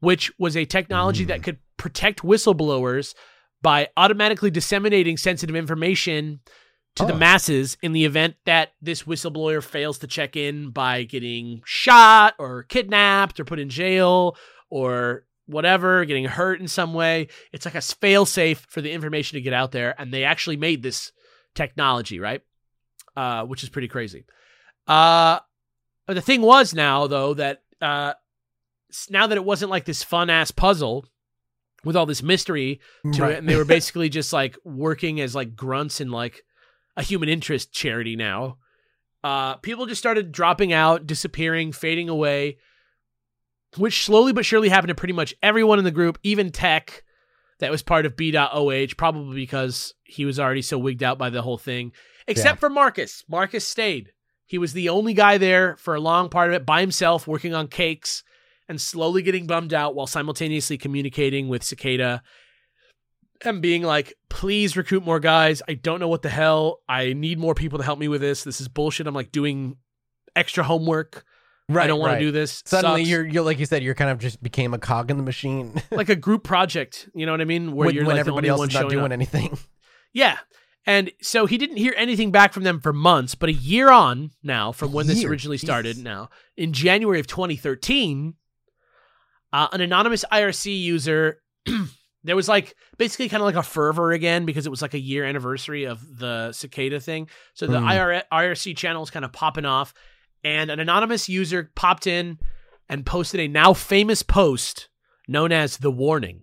which was a technology that mm. could protect whistleblowers by automatically disseminating sensitive information to the Oh. masses in the event that this whistleblower fails to check in by getting shot or kidnapped or put in jail or whatever, getting hurt in some way. It's like a fail safe for the information to get out there. And they actually made this technology, right? Uh, which is pretty crazy. Uh, the thing was now, though, that uh, now that it wasn't like this fun ass puzzle with all this mystery to Right. it, and they were <laughs> basically just like working as like grunts in like a human interest charity now. Uh, people just started dropping out, disappearing, fading away, which slowly but surely happened to pretty much everyone in the group, even Tech, that was part of B.OH, probably because he was already so wigged out by the whole thing. Except for Marcus. Marcus stayed. He was the only guy there for a long part of it by himself, working on cakes and slowly getting bummed out while simultaneously communicating with Cicada and being like, please recruit more guys. I don't know what the hell. I need more people to help me with this. This is bullshit. I'm like doing extra homework. right, I don't want right. to do this. Suddenly, you're you're like you said, you're kind of just became a cog in the machine <laughs> like a group project. You know what I mean? Where when, you're when like everybody else is not doing up. anything. <laughs> Yeah. And so he didn't hear anything back from them for months, but a year on now from when this originally started now, in January of 2013, uh, an anonymous IRC user, <clears throat> there was like basically kind of like a fervor again because it was like a year anniversary of the cicada thing. So the. IR- IRC channel was kind of popping off, and an anonymous user popped in and posted a now famous post known as The Warning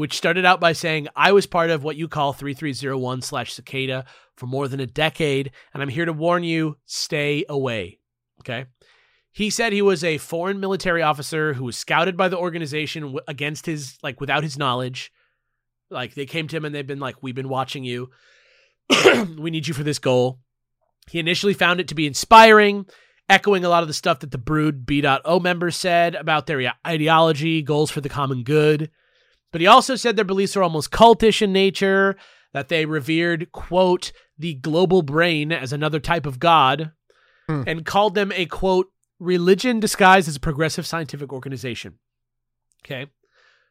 which started out by saying, I was part of what you call 3301 slash cicada for more than a decade, and I'm here to warn you stay away. Okay. He said he was a foreign military officer who was scouted by the organization against his, like, without his knowledge. Like, they came to him and they've been like, We've been watching you. <clears throat> we need you for this goal. He initially found it to be inspiring, echoing a lot of the stuff that the Brood B.O members said about their ideology, goals for the common good. But he also said their beliefs are almost cultish in nature, that they revered, quote, the global brain as another type of God, Hmm. and called them a, quote, religion disguised as a progressive scientific organization. Okay.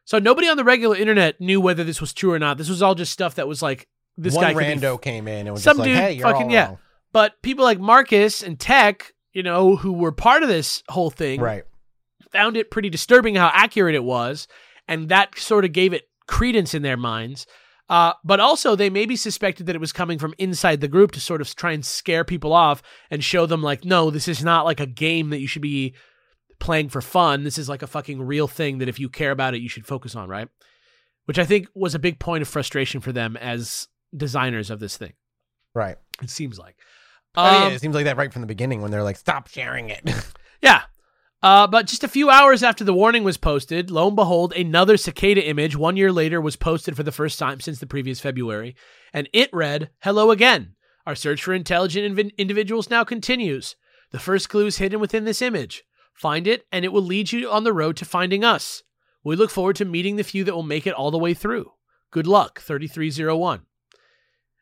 So nobody on the regular internet knew whether this was true or not. This was all just stuff that was like, this One guy rando came in and was Some just like, dude "Hey, you're fucking- all yeah. wrong." but people like Marcus and Tech you know, who were part of this whole thing, Right. found it pretty disturbing how accurate it was, and that sort of gave it credence in their minds. Uh, but also, they maybe suspected that it was coming from inside the group to sort of try and scare people off and show them, like, no, this is not like a game that you should be playing for fun. This is like a fucking real thing that if you care about it, you should focus on, right? Which I think was a big point of frustration for them as designers of this thing. Right. It seems like. I mean, Um, it seems like that right from the beginning when they're like, "Stop sharing it." <laughs> Yeah. Uh, but just a few hours after the warning was posted, lo and behold, another cicada image one year later was posted for the first time since the previous February. And it read, Hello again. Our search for intelligent inv- individuals now continues. The first clue is hidden within this image. Find it, and it will lead you on the road to finding us. We look forward to meeting the few that will make it all the way through. Good luck, 3301.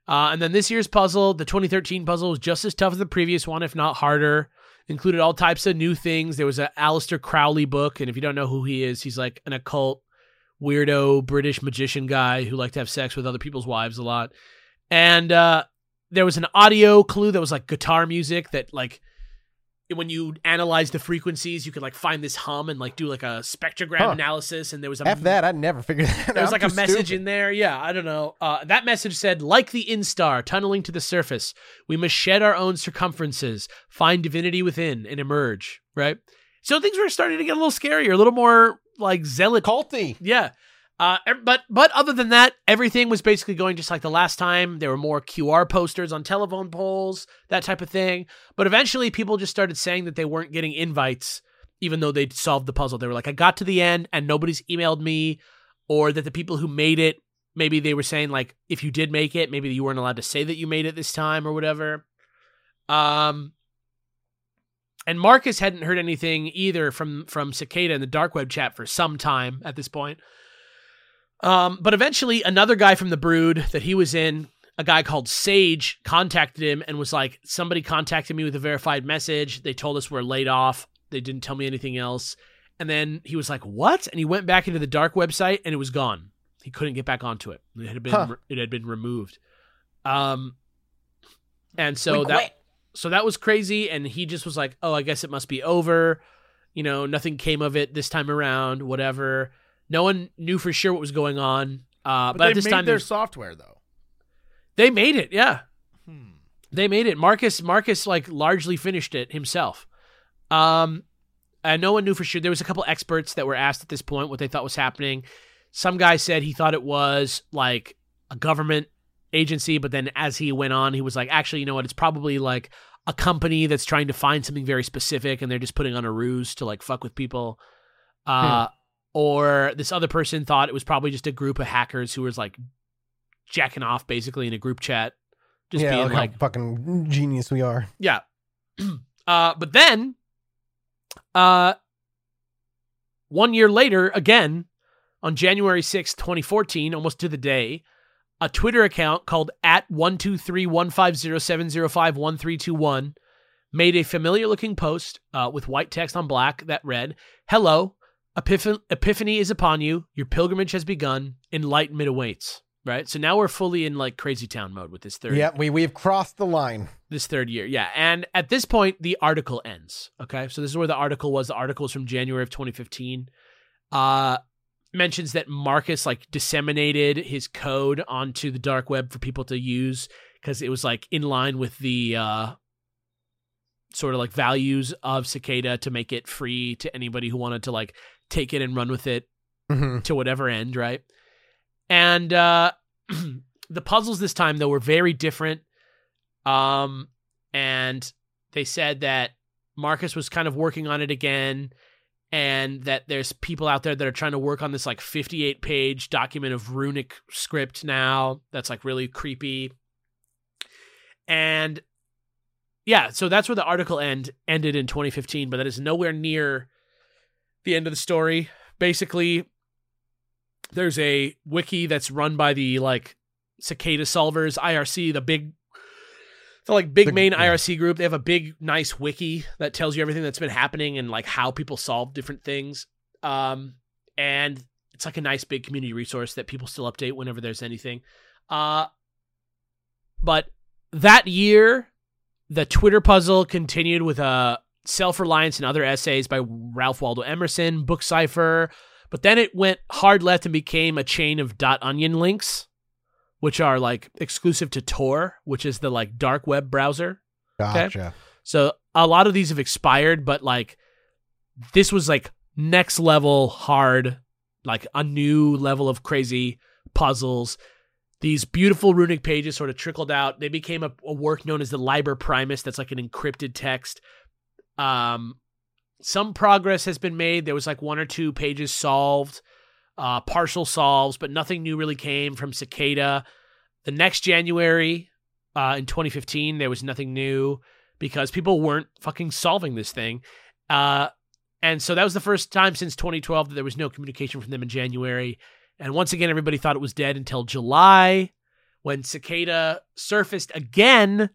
Uh, and then this year's puzzle, the 2013 puzzle, was just as tough as the previous one, if not harder included all types of new things. There was a Aleister Crowley book, and if you don't know who he is, he's like an occult weirdo British magician guy who liked to have sex with other people's wives a lot. And uh, there was an audio clue that was like guitar music that like when you analyze the frequencies, you could like find this hum and like do like a spectrogram Huh. analysis. And there was a F that, I'd never figured that out. there was like a message stupid. in there. Yeah, I don't know. Uh, that message said, like the instar tunneling to the surface, we must shed our own circumferences, find divinity within, and emerge. Right. So things were starting to get a little scarier, a little more like zealot. culty. Yeah. Uh, but but other than that, everything was basically going just like the last time. There were more QR posters on telephone poles, that type of thing. But eventually, people just started saying that they weren't getting invites, even though they'd solved the puzzle. They were like, "I got to the end and nobody's emailed me," or that the people who made it, maybe they were saying like, if you did make it, maybe you weren't allowed to say that you made it this time or whatever. Um. And Marcus hadn't heard anything either from from Cicada in the dark web chat for some time at this point. Um, but eventually, another guy from the Brood that he was in, a guy called Sage, contacted him and was like, "Somebody contacted me with a verified message. They told us we're laid off. They didn't tell me anything else." And then he was like, "What?" And he went back into the dark website, and it was gone. He couldn't get back onto it. It had been Huh. it had been removed. Um, and so We that quit. so that was crazy. And he just was like, "Oh, I guess it must be over." You know, nothing came of it this time around. Whatever. No one knew for sure what was going on. Uh, but, But, at this made time, their software though. they made it. Yeah, Hmm. they made it. Marcus, Marcus, like largely finished it himself. Um, and no one knew for sure. There was a couple experts that were asked at this point what they thought was happening. Some guy said he thought it was like a government agency, but then as he went on, he was like, actually, you know what? It's probably like a company that's trying to find something very specific, and they're just putting on a ruse to like fuck with people. Uh, or this other person thought it was probably just a group of hackers who was like jacking off basically in a group chat, just yeah, being like, how fucking genius we are. yeah. <clears throat> uh, but then, uh, one year later, again, on January sixth, 2014, almost to the day, a Twitter account called at 123-150-705-1321 made a familiar looking post uh, with white text on black that read, Hello, Epiph- Epiphany is upon you. Your pilgrimage has begun. Enlightenment awaits. Right? So now we're fully in like crazy town mode with this third Yeah, we we've crossed the line. this third year. Yeah. And at this point, the article ends. Okay. So this is where the article was. The article is from January of 2015. Uh, mentions that Marcus like disseminated his code onto the dark web for people to use because it was like in line with the uh, sort of like values of Cicada to make it free to anybody who wanted to like take it and run with it Mhm. to whatever end, right? And uh <clears throat> the puzzles this time though were very different. Um and they said that Marcus was kind of working on it again and that there's people out there that are trying to work on this like 58 page document of runic script now that's like really creepy. And yeah, so that's where the article end ended in 2015, but that is nowhere near the end of the story. Basically, there's a wiki that's run by the like cicada solvers irc the big the like big The- main yeah. irc group they have a big nice wiki that tells you everything that's been happening and like how people solve different things um and it's like a nice big community resource that people still update whenever there's anything uh but that year the Twitter puzzle continued with uh, Self Reliance and Other Essays by Ralph Waldo Emerson, Book Cipher. But then it went hard left and became a chain of dot onion links, which are like exclusive to Tor, which is the like dark web browser. Gotcha. So a lot of these have expired, but like this was like next level hard, like a new level of crazy puzzles. These beautiful runic pages sort of trickled out. They became a, a work known as the Liber Primus. That's like an encrypted text. Um, some progress has been made. There was like one or two pages solved, uh, partial solves, but nothing new really came from Cicada. The next January, uh, in 2015, there was nothing new because people weren't fucking solving this thing. Uh, and so that was the first time since 2012 that there was no communication from them in January. And once again, everybody thought it was dead until July when Cicada surfaced again.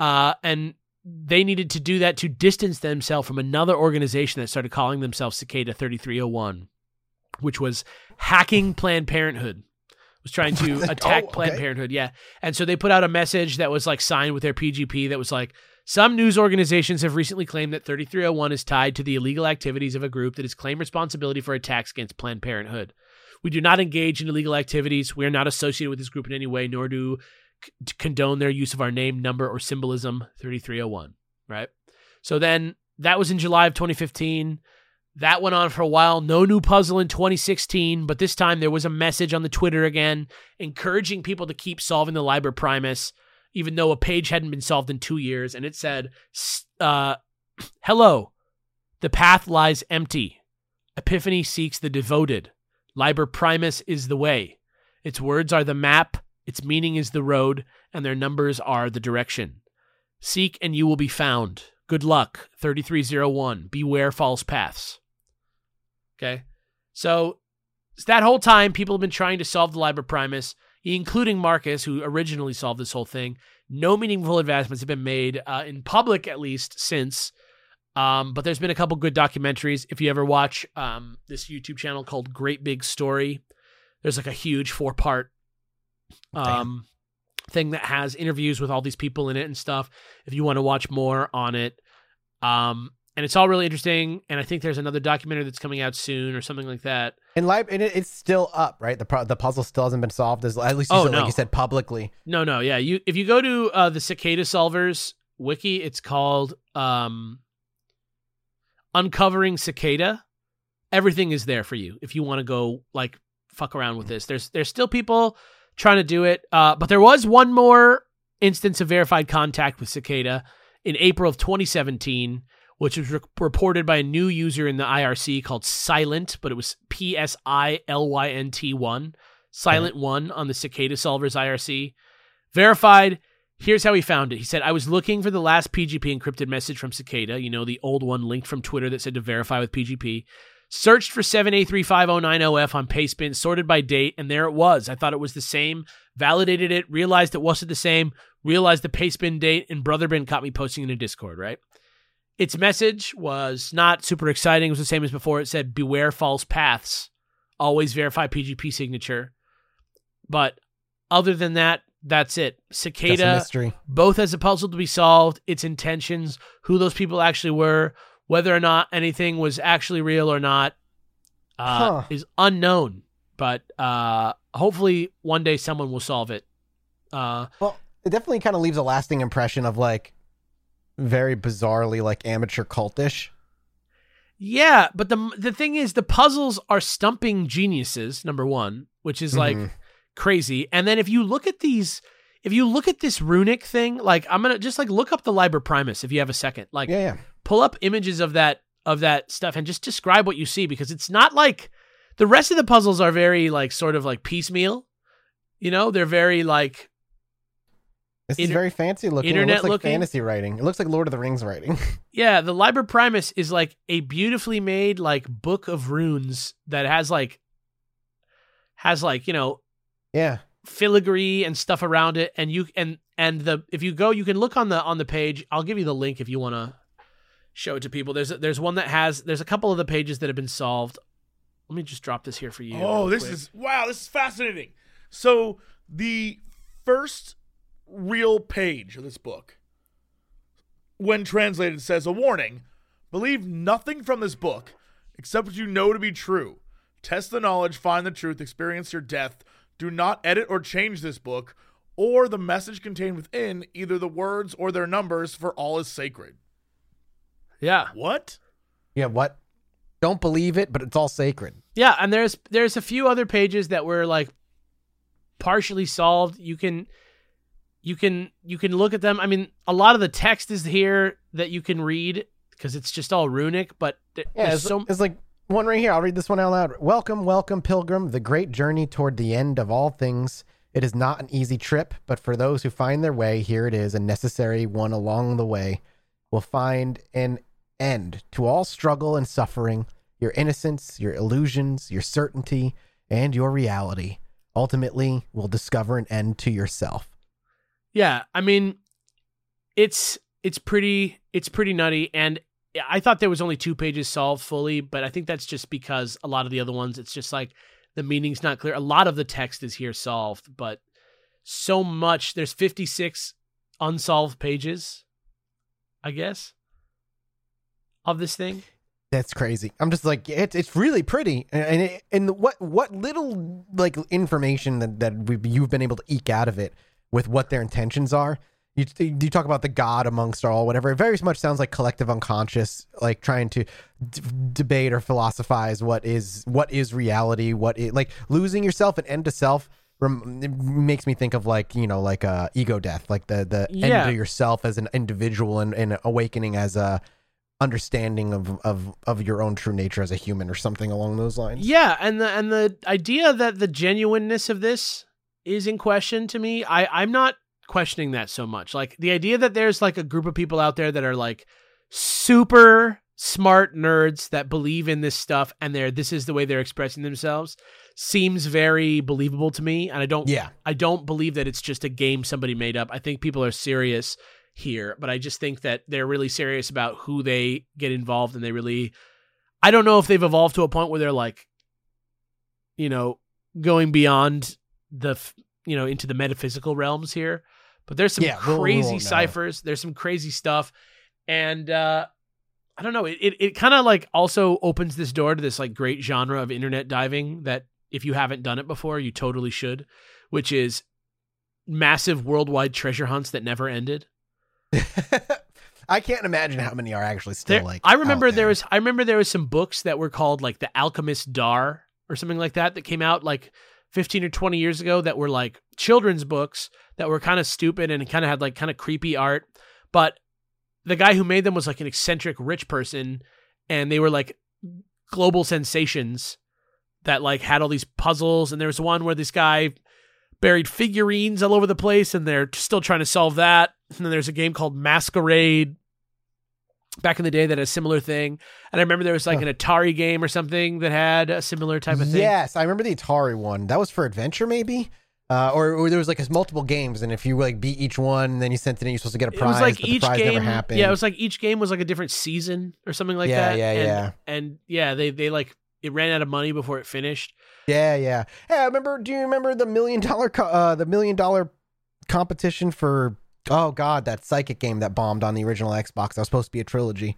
Uh, and they needed to do that to distance themselves from another organization that started calling themselves Cicada 3301, which was hacking Planned Parenthood. Was trying to <laughs> oh, attack Oh, Planned. Parenthood, yeah. And so they put out a message that was like signed with their PGP that was like, some news organizations have recently claimed that 3301 is tied to the illegal activities of a group that has claimed responsibility for attacks against Planned Parenthood. We do not engage in illegal activities. We are not associated with this group in any way, nor do c- condone their use of our name, number, or symbolism 3301. Right? So then that was in July of 2015. That went on for a while. No new puzzle in 2016, but this time there was a message on the Twitter again encouraging people to keep solving the Liber Primus, even though a page hadn't been solved in two years. And it said, uh, <clears throat> Hello, the path lies empty. Epiphany seeks the devoted. Liber Primus is the way. Its words are the map, its meaning is the road, and their numbers are the direction. Seek and you will be found. Good luck, 3301. Beware false paths. Okay. So that whole time, people have been trying to solve the Liber Primus, including Marcus, who originally solved this whole thing. No meaningful advancements have been made uh, in public, at least since. Um, but there's been a couple good documentaries. If you ever watch um, this YouTube channel called Great Big Story, there's like a huge four part um, thing that has interviews with all these people in it and stuff. If you want to watch more on it, um, and it's all really interesting. And I think there's another documentary that's coming out soon or something like that. And lib and it, it's still up, right? The pro- the puzzle still hasn't been solved. As at least you Oh, said, like you said publicly. No, no, yeah. You if you go to uh, the Cicada Solvers wiki, it's called um, Uncovering Cicada. Everything is there for you if you want to go like fuck around with this. There's there's still people trying to do it, uh, but there was one more instance of verified contact with Cicada in April of 2017, which was re- reported by a new user in the IRC called Silent, but it was P S I L Y N T one. Silent one on the Cicada Solvers IRC. Verified. Here's how he found it. He said, I was looking for the last PGP encrypted message from Cicada, you know, the old one linked from Twitter that said to verify with PGP. Searched for 7A35090F on Pastebin, sorted by date, and there it was. I thought it was the same, validated it, realized it wasn't the same, realized the Pastebin date, and Brotherbin caught me posting in a Discord, right? Its message was not super exciting. It was the same as before. It said, Beware false paths. Always verify PGP signature. But other than that, that's it. Cicada mystery. both as a puzzle to be solved, its intentions, who those people actually were, whether or not anything was actually real or not, uh, Huh. is unknown. But uh, hopefully, one day someone will solve it. Uh, Well, it definitely kind of leaves a lasting impression of like very bizarrely like amateur cultish. yeah, but the the thing is, the puzzles are stumping geniuses. Number one, which is like Mhm. crazy. And then if you look at these, if you look at this runic thing, like I'm gonna just like look up the Liber Primus if you have a second. Like Yeah, yeah. Pull up images of that of that stuff and just describe what you see because it's not like the rest of the puzzles are very like sort of like piecemeal. You know, they're very like This is Inter- very fancy looking. it internet looks like looking? fantasy writing. It looks like Lord of the Rings writing. <laughs> yeah, the Liber Primus is like a beautifully made like book of runes that has like has like, you know, yeah. filigree and stuff around it and you and and the if you go you can look on the on the page i'll give you the link if you want to show it to people there's a, there's one that has there's a couple of the pages that have been solved let me just drop this here for you Oh, this quick. is wow, this is fascinating. So the first real page of this book when translated, says a warning believe nothing from this book except what you know to be true. Test the knowledge, find the truth, experience your death. Do not edit or change this book or the message contained within, either the words or their numbers, for all is sacred. Yeah. What? Yeah, what? Don't believe it, but it's all sacred. Yeah, and there's there's a few other pages that were like partially solved. You can you can you can look at them. I mean, a lot of the text is here that you can read because it's just all runic, but th- Yeah, it's, so it's like one right here. I'll read this one out loud. Welcome, welcome, pilgrim, the great journey toward the end of all things. It is not an easy trip, but for those who find their way, here it is, a necessary one along the way. Will find an end to all struggle and suffering, your innocence, your illusions, your certainty, and your reality. Ultimately, will discover an end to yourself. Yeah, I mean, it's it's pretty it's pretty nutty, and I thought there was only two pages solved fully, but I think that's just because a lot of the other ones, it's just like the meaning's not clear. A lot of the text is here solved, but so much. There's 56 unsolved pages, I guess, of this thing. That's crazy. I'm just like it's it's really pretty, and and, it, and what what little like information that that we, you've been able to eke out of it with what their intentions are. You you talk about the God amongst all whatever. It very much sounds like collective unconscious, like trying to d- debate or philosophize what is what is reality, what is like losing yourself and end to self. Rem- it makes me think of like you know like uh ego death, like the the end Yeah. to yourself as an individual and, and awakening as a understanding of, of of your own true nature as a human or something along those lines. Yeah, and the and the idea that the genuineness of this is in question to me, I I'm not questioning that so much. Like the idea that there's like a group of people out there that are like super smart nerds that believe in this stuff and they're this is the way they're expressing themselves seems very believable to me and I don't Yeah. I don't believe that it's just a game somebody made up. I think people are serious here, but I just think that they're really serious about who they get involved and they really I don't know if they've evolved to a point where they're like you know going beyond the you know into the metaphysical realms here, but there's some Yeah, we'll- crazy won't ciphers, there's some crazy stuff and uh I don't know, it it, it kind of like also opens this door to this like great genre of internet diving that if you haven't done it before, you totally should, which is massive worldwide treasure hunts that never ended. <laughs> I can't imagine how many are actually still There- like. I remember out there. was I remember there was some books that were called like the Alchemist Dar or something like that that came out like 15 or 20 years ago that were like children's books that were kind of stupid and kind of had like kind of creepy art. But the guy who made them was like an eccentric rich person and they were like global sensations that like had all these puzzles. And there was one where this guy buried figurines all over the place and they're still trying to solve that and then there's a game called masquerade back in the day that had a similar thing and i remember there was like an atari game or something that had a similar type of thing Yes, I remember the Atari one. That was for adventure, maybe. Uh, or, or there was like multiple games, and if you like beat each one, then you sent it in. You're supposed to get a it prize. was like but each the prize game never happened. yeah it was like each game was like a different season or something like Yeah, that yeah, and, yeah. and yeah they they like it ran out of money before it finished yeah, yeah. Hey, I remember. Do you remember the million dollar co- uh, the million dollar competition for? Oh God, that psychic game that bombed on the original Xbox. That was supposed to be a trilogy.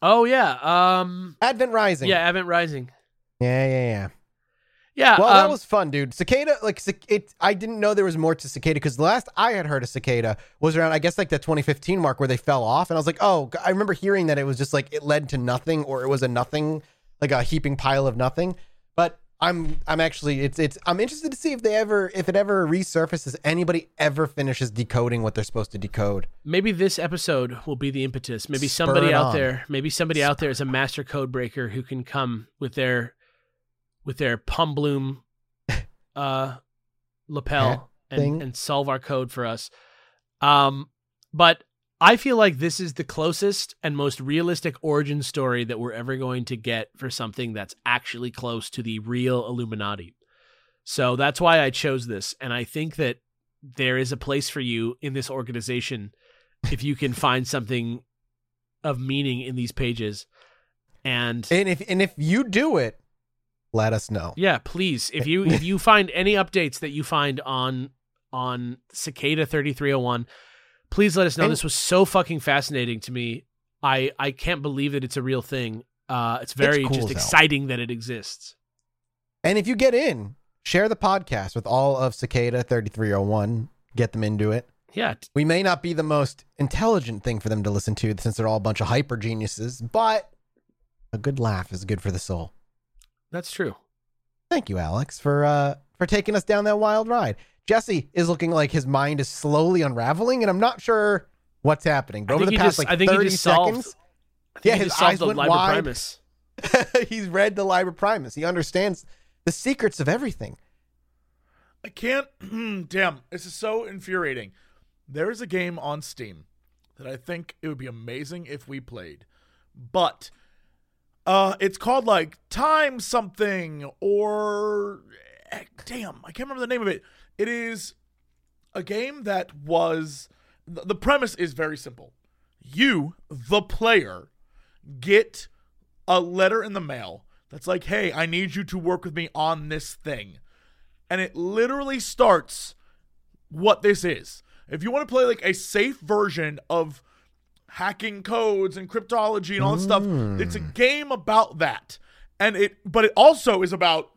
oh yeah um Advent Rising. yeah Advent Rising yeah, yeah, yeah. yeah Well, that um, was fun, dude. Cicada, like it. I didn't know there was more to Cicada because the last I had heard of Cicada was around, I guess, like the 2015 mark where they fell off, and I was like, oh, I remember hearing that it was just like it led to nothing, or it was a nothing, like a heaping pile of nothing. I'm, I'm actually, it's, it's, I'm interested to see if they ever, if it ever resurfaces, anybody ever finishes decoding what they're supposed to decode. maybe this episode will be the impetus maybe Spur somebody out on. there maybe somebody out there is a master code breaker who can come with their with their pum bloom <laughs> uh lapel and, and solve our code for us um but i feel like this is the closest and most realistic origin story that we're ever going to get for something that's actually close to the real illuminati. So that's why i chose this and i think that there is a place for you in this organization if you can find something of meaning in these pages. And And if, and if you do it, let us know. yeah please. If you if you find any updates that you find on on cicada 3301 Please let us know. And- this was so fucking fascinating to me. I I can't believe that it's a real thing. Uh, it's very cool just hell. exciting that it exists. And if you get in, share the podcast with all of Cicada 3301. Get them into it. Yeah, We may not be the most intelligent thing for them to listen to since they're all a bunch of hyper geniuses, but a good laugh is good for the soul. that's true. Thank you, Alex, for uh for taking us down that wild ride. Jesse is looking like his mind is slowly unraveling, and I'm not sure what's happening. But over the past just- like I think he 30 just solved- seconds, I Yeah, he his just eyes the went Liber wide. Primus. <laughs> he's read the Liber Primus. He understands the secrets of everything. I can't. <clears throat> Damn, this is so infuriating. There is a game on Steam that I think it would be amazing if we played, but uh, it's called like Time Something or eh, damn, I can't remember the name of it. It is a game that was the premise is very simple. You, the player, get a letter in the mail that's like, "Hey, I need you to work with me on this thing." and it literally starts what this is. If you want to play like a safe version of hacking codes and cryptology and all that stuff, hmm. it's a game about that. And it but it also is about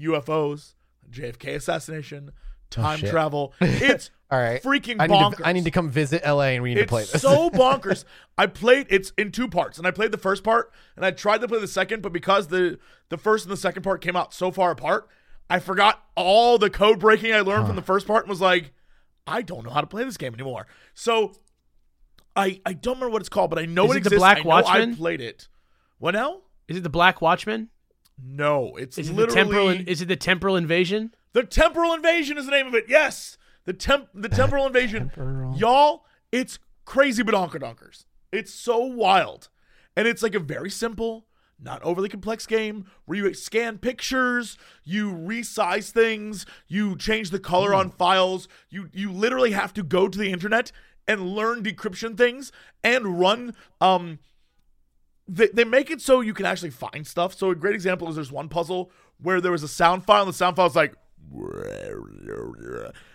UFOs, JFK assassination, time shit. travel. <laughs> It's All right. freaking I need, bonkers. to, I need to come visit LA and we need to play this. so <laughs> bonkers. I played it's in two parts, and I played the first part, and I tried to play the second, but because the the first and the second part came out so far apart, I forgot all the code breaking I learned from the first part and was like, I don't know how to play this game anymore. So I I don't remember what it's called, but I know Is it, it the. Black I know Watchman? I played it. What now? Is it the Black Watchman? No, it's Is it the literally temporal? Is it the temporal invasion? The Temporal Invasion is the name of it. Yes, the temp the Temporal Invasion. Y'all, it's crazy badonkers. It's so wild, and it's like a very simple, not overly complex game where you scan pictures, you resize things, you change the color on files. You you literally have to go to the internet and learn decryption things and run um they, they make it so you can actually find stuff. So a great example is there's one puzzle where there was a sound file and the sound file is like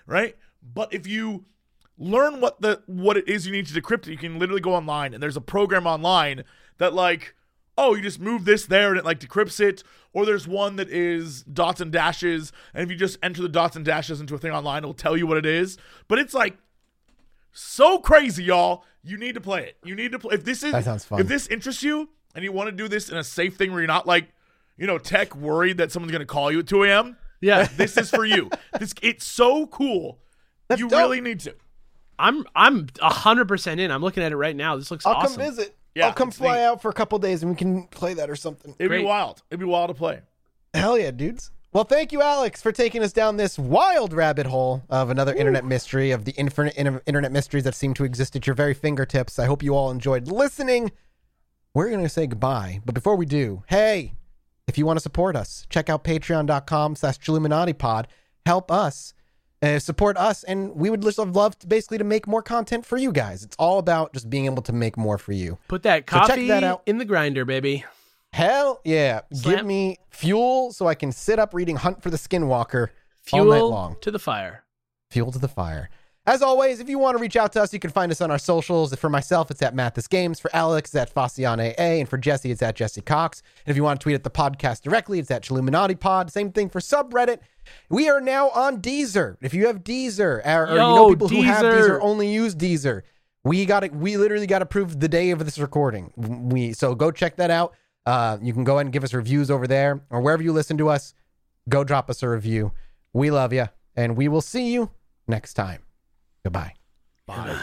right? But if you learn what the what it is you need to decrypt it, you can literally go online and there's a program online that like oh, you just move this there and it like decrypts it. Or there's one that is dots and dashes, and if you just enter the dots and dashes into a thing online, it'll tell you what it is. But it's like so crazy, y'all. You need to play it. You need to play. If this is That sounds fun. if this interests you and you want to do this in a safe thing where you're not like, you know, tech worried that someone's gonna call you at 2 a.m. Yeah, <laughs> This is for you. this it's so cool. That's you dope. really need to. I'm I'm hundred percent in. I'm looking at it right now. This looks awesome. I'll awesome. come visit. Yeah, I'll come fly neat. out for a couple days and we can play that or something. It'd Great. be wild. It'd be wild to play. Hell yeah, dudes. Well, thank you, Alex, for taking us down this wild rabbit hole of another internet mystery, of the infinite inter- internet mysteries that seem to exist at your very fingertips. I hope you all enjoyed listening. We're going to say goodbye. But before we do, hey, if you want to support us, check out patreon.com slash Pod. Help us, uh, support us, and we would just love to basically to make more content for you guys. It's all about just being able to make more for you. Put that So check that out. in the grinder, baby. Hell yeah. Give me fuel so I can sit up reading Hunt for the Skinwalker all night Fuel long. to the fire. Fuel to the fire. As always, if you want to reach out to us, you can find us on our socials. For myself, it's at Mathas Games. For Alex, it's at Faciane A. And for Jesse, it's at Jesse Cox. And if you want to tweet at the podcast directly, it's at Chilluminati Pod. Same thing for subreddit. We are now on Deezer. If you have Deezer, or, or you know Yo, people who have Deezer. Deezer only use Deezer, we got it. We literally got approved the day of this recording. We so go check that out. Uh, you can go ahead and give us reviews over there or wherever you listen to us. Go drop us a review. We love you, and we will see you next time. Goodbye. Bye.